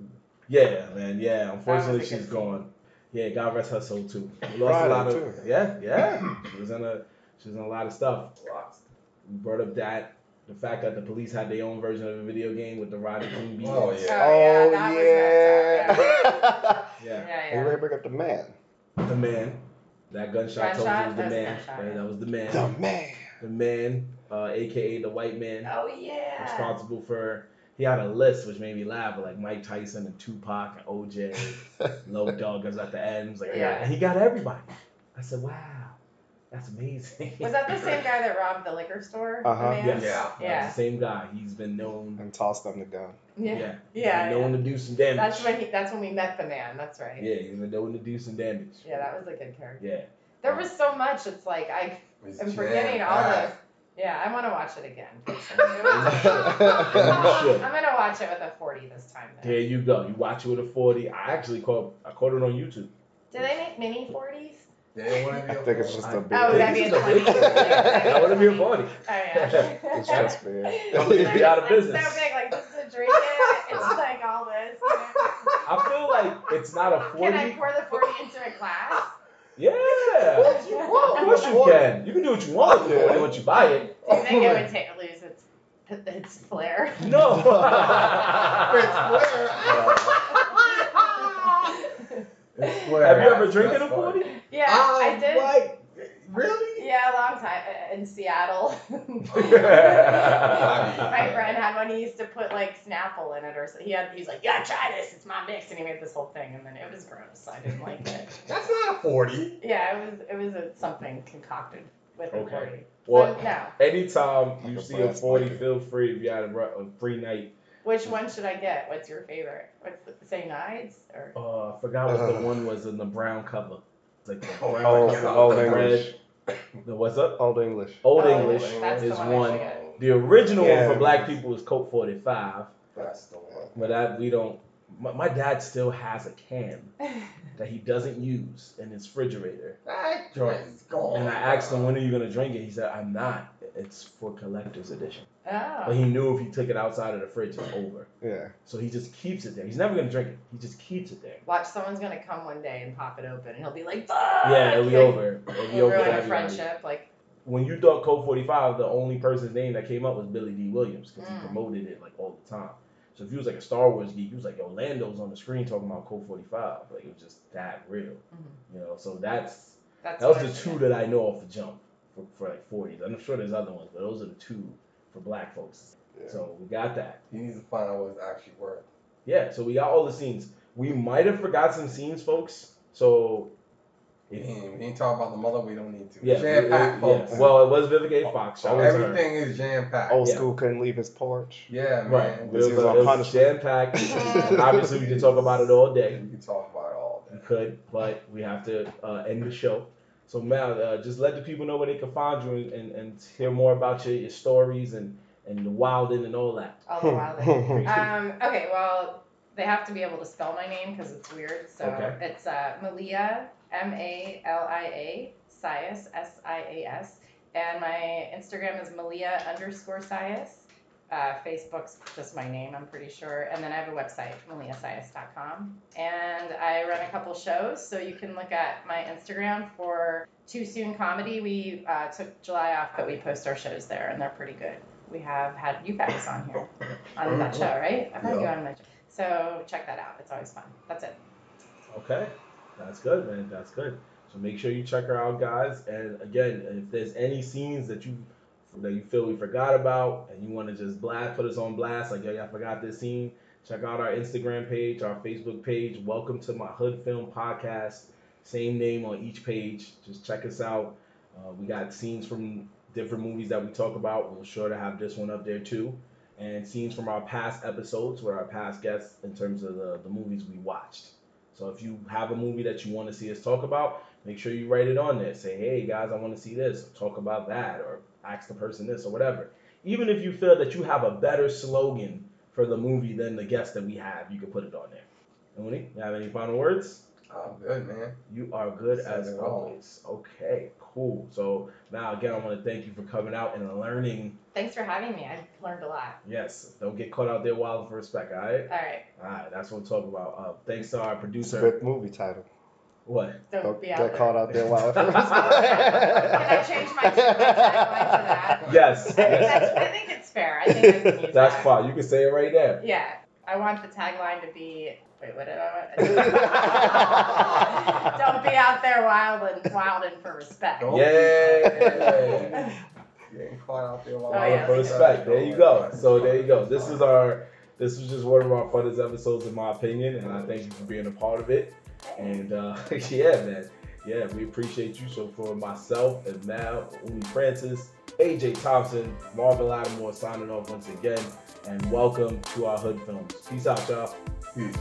yeah, man, yeah. Unfortunately, That was a she's good gone. Yeah, God rest her soul too. We lost Friday, a lot of. too. Yeah, yeah. She was in a. She was in a lot of stuff. Lots. We brought up that the fact that the police had their own version of a video game with the Rodney King beats. Oh, Oh, yeah. yeah, Oh, that was yeah. Yeah. Yeah, Hey, yeah. they bring up the man. The man. That gunshot, told you it was the That was a man. gunshot, Right. That was the man. The man. The man, uh, aka the white man. Oh yeah. responsible for he had a list which made me laugh, like Mike Tyson and Tupac and OJ, Loc Dog was at the end. Like, yeah. Yeah. and he got everybody. I said, wow, that's amazing. Was that the same guy that robbed the liquor store? Uh-huh. Yes. Yeah. That was Yeah. the same guy. He's been known. And tossed them the gun. Yeah. Yeah. Yeah. He's been known to do some damage. That's when he. That's when we met the man. That's right. Yeah, he's been known to do some damage. Yeah, that was a good character. Yeah. There was so much. It's like I It's am forgetting all jam-packed. this. Yeah, I want to watch it again. I'm gonna watch it with a 40 this time. Then. There you go. You watch it with a 40. I actually caught I caught it on YouTube. Do they make mini 40s? They wanna be I a think it's just I- a big. Oh, that'd be a 20? big- That would be a 40. Oh yeah. It's just big. You'd be out of It's business. so big, like this is a drink. it. It's like all this. you know? I feel like it's not a 40. Can I pour the 40 into a glass? Yeah. What you Of course you can. You can do what you want with the 40 once you buy it. Do you think it would take lose its its flair? No. It's flair. Have you ever That's- drinking a 40? yeah, Ah, I did. Like, really? Yeah, a long time uh, in Seattle. My friend had one. He used to put like Snapple in it, or so. he had. He's like, "Yeah, try this. It's my mix," and he made this whole thing, and then it was gross. I didn't like it. That's not a 40. Yeah, it was. It was a, something concocted with a Okay. forty. Well, no. anytime you see a 40, feel free if you had a, a free night. Which one should I get? What's your favorite? What's the St. Ides or? Uh, I forgot what the Uh. one was in the brown cover. It's like the Oh, brown Old, yeah. cover, old the English. red. The what's up? Old English. Old Oh, English that's the is one I one. should get. The original Yeah. one for black people is Colt 45, That's the one. but that we don't. My, my dad still has a can that he doesn't use in his refrigerator. That joint is gone. And I asked him, when are you gonna drink it? He said, I'm not. It's for collector's edition. But Oh. he knew if he took it outside of the fridge, it's over. Yeah. So he just keeps it there. He's never gonna drink it. He just keeps it there. Watch, someone's gonna come one day and pop it open, and he'll be like, "Fuck!" Yeah, it'll be Like, over. It'll be We'll over. for ruin a friendship. Like, When you thought Colt 45, the only person's name that came up was Billy Dee Williams because he Mm. promoted it like all the time. So if you was like a Star Wars geek, you was like, yo, Lando's on the screen talking about Colt 45. Like it was just that real. You know, so that's that's that was what I the two should that I know off the jump for, for like 40s. I'm sure there's other ones, but those are the two for black folks. Yeah. So we got that. He needs to find out what it's actually worth. Yeah, so we got all the scenes. We might have forgot some scenes, folks. So We ain't, we ain't talking about the mother. We don't need to. yeah, Jam packed, we- yeah. folks. Well, it was Vivica A. Fox. Shout out her. Everything is jam packed. Old Yeah. school couldn't leave his porch. Yeah, man. Right. It was, was was jam packed. Obviously, we could talk about it all day. We can talk about it all We could, but we have to uh, end the show. So, Mal, uh, just let the people know where they can find you and, and, and hear more about your, your stories and, and the wilding and all that. all the while. there. um, okay, well, they have to be able to spell my name because it's weird. So Okay. it's uh, Malia, M A L I A, Sias, S I A S, and my Instagram is Malia underscore Sias. Uh, Facebook's just my name, I'm pretty sure. And then I have a website, maliasias.com. And I run a couple shows, so you can look at my Instagram for Too Soon Comedy. We uh, took July off, but we post our shows there, and they're pretty good. We have had you guys on here on that show, right? I've had you on my show. So check that out. It's always fun. That's it. Okay, that's good, man. That's good. So make sure you check her out, guys. And again, if there's any scenes that you that you feel we forgot about and you want to just blast, put us on blast, like, yo, I forgot this scene, check out our Instagram page, our Facebook page. Welcome to my Hood Film Podcast. Same name on each page. Just check us out. Uh, we got scenes from different movies that we talk about. We'll sure to have this one up there too. And scenes from our past episodes with our past guests in terms of the, the movies we watched. So if you have a movie that you want to see us talk about, make sure you write it on there. Say, hey guys, I want to see this. Talk about that, or ask the person this, or whatever. Even if you feel that you have a better slogan for the movie than the guest that we have, you can put it on there. Mooney, you have any final words? I'm good, man. You are good Said as it all. always. Okay, cool. So now again, I want to thank you for coming out and learning. Thanks for having me. I've learned a lot. Yes, don't get caught out there wilding for respect. All right. All right. All right. That's what I'm talking about. Uh, thanks to our producer. good movie title. What? Don't, Don't be out get there. caught out there while Can I change my, my tagline to that? Yes. I think, that's, I think it's fair. I think I can use That's that. fine. You can say it right there. Yeah. I want the tagline to be. Wait, what did I want? Don't be out there wilding, wilding for respect. Don't- Yeah. Getting caught out there while Oh, yeah. for respect. There you go. So there you go. This is our. This was just one of our funnest episodes, in my opinion, and I thank you for being a part of it. And uh, yeah, man, yeah, we appreciate you. So for myself and Mal, Uni Francis, AJ Thompson, Marvin Lattimore signing off once again, and welcome to our Hood Films. Peace out, y'all. Peace.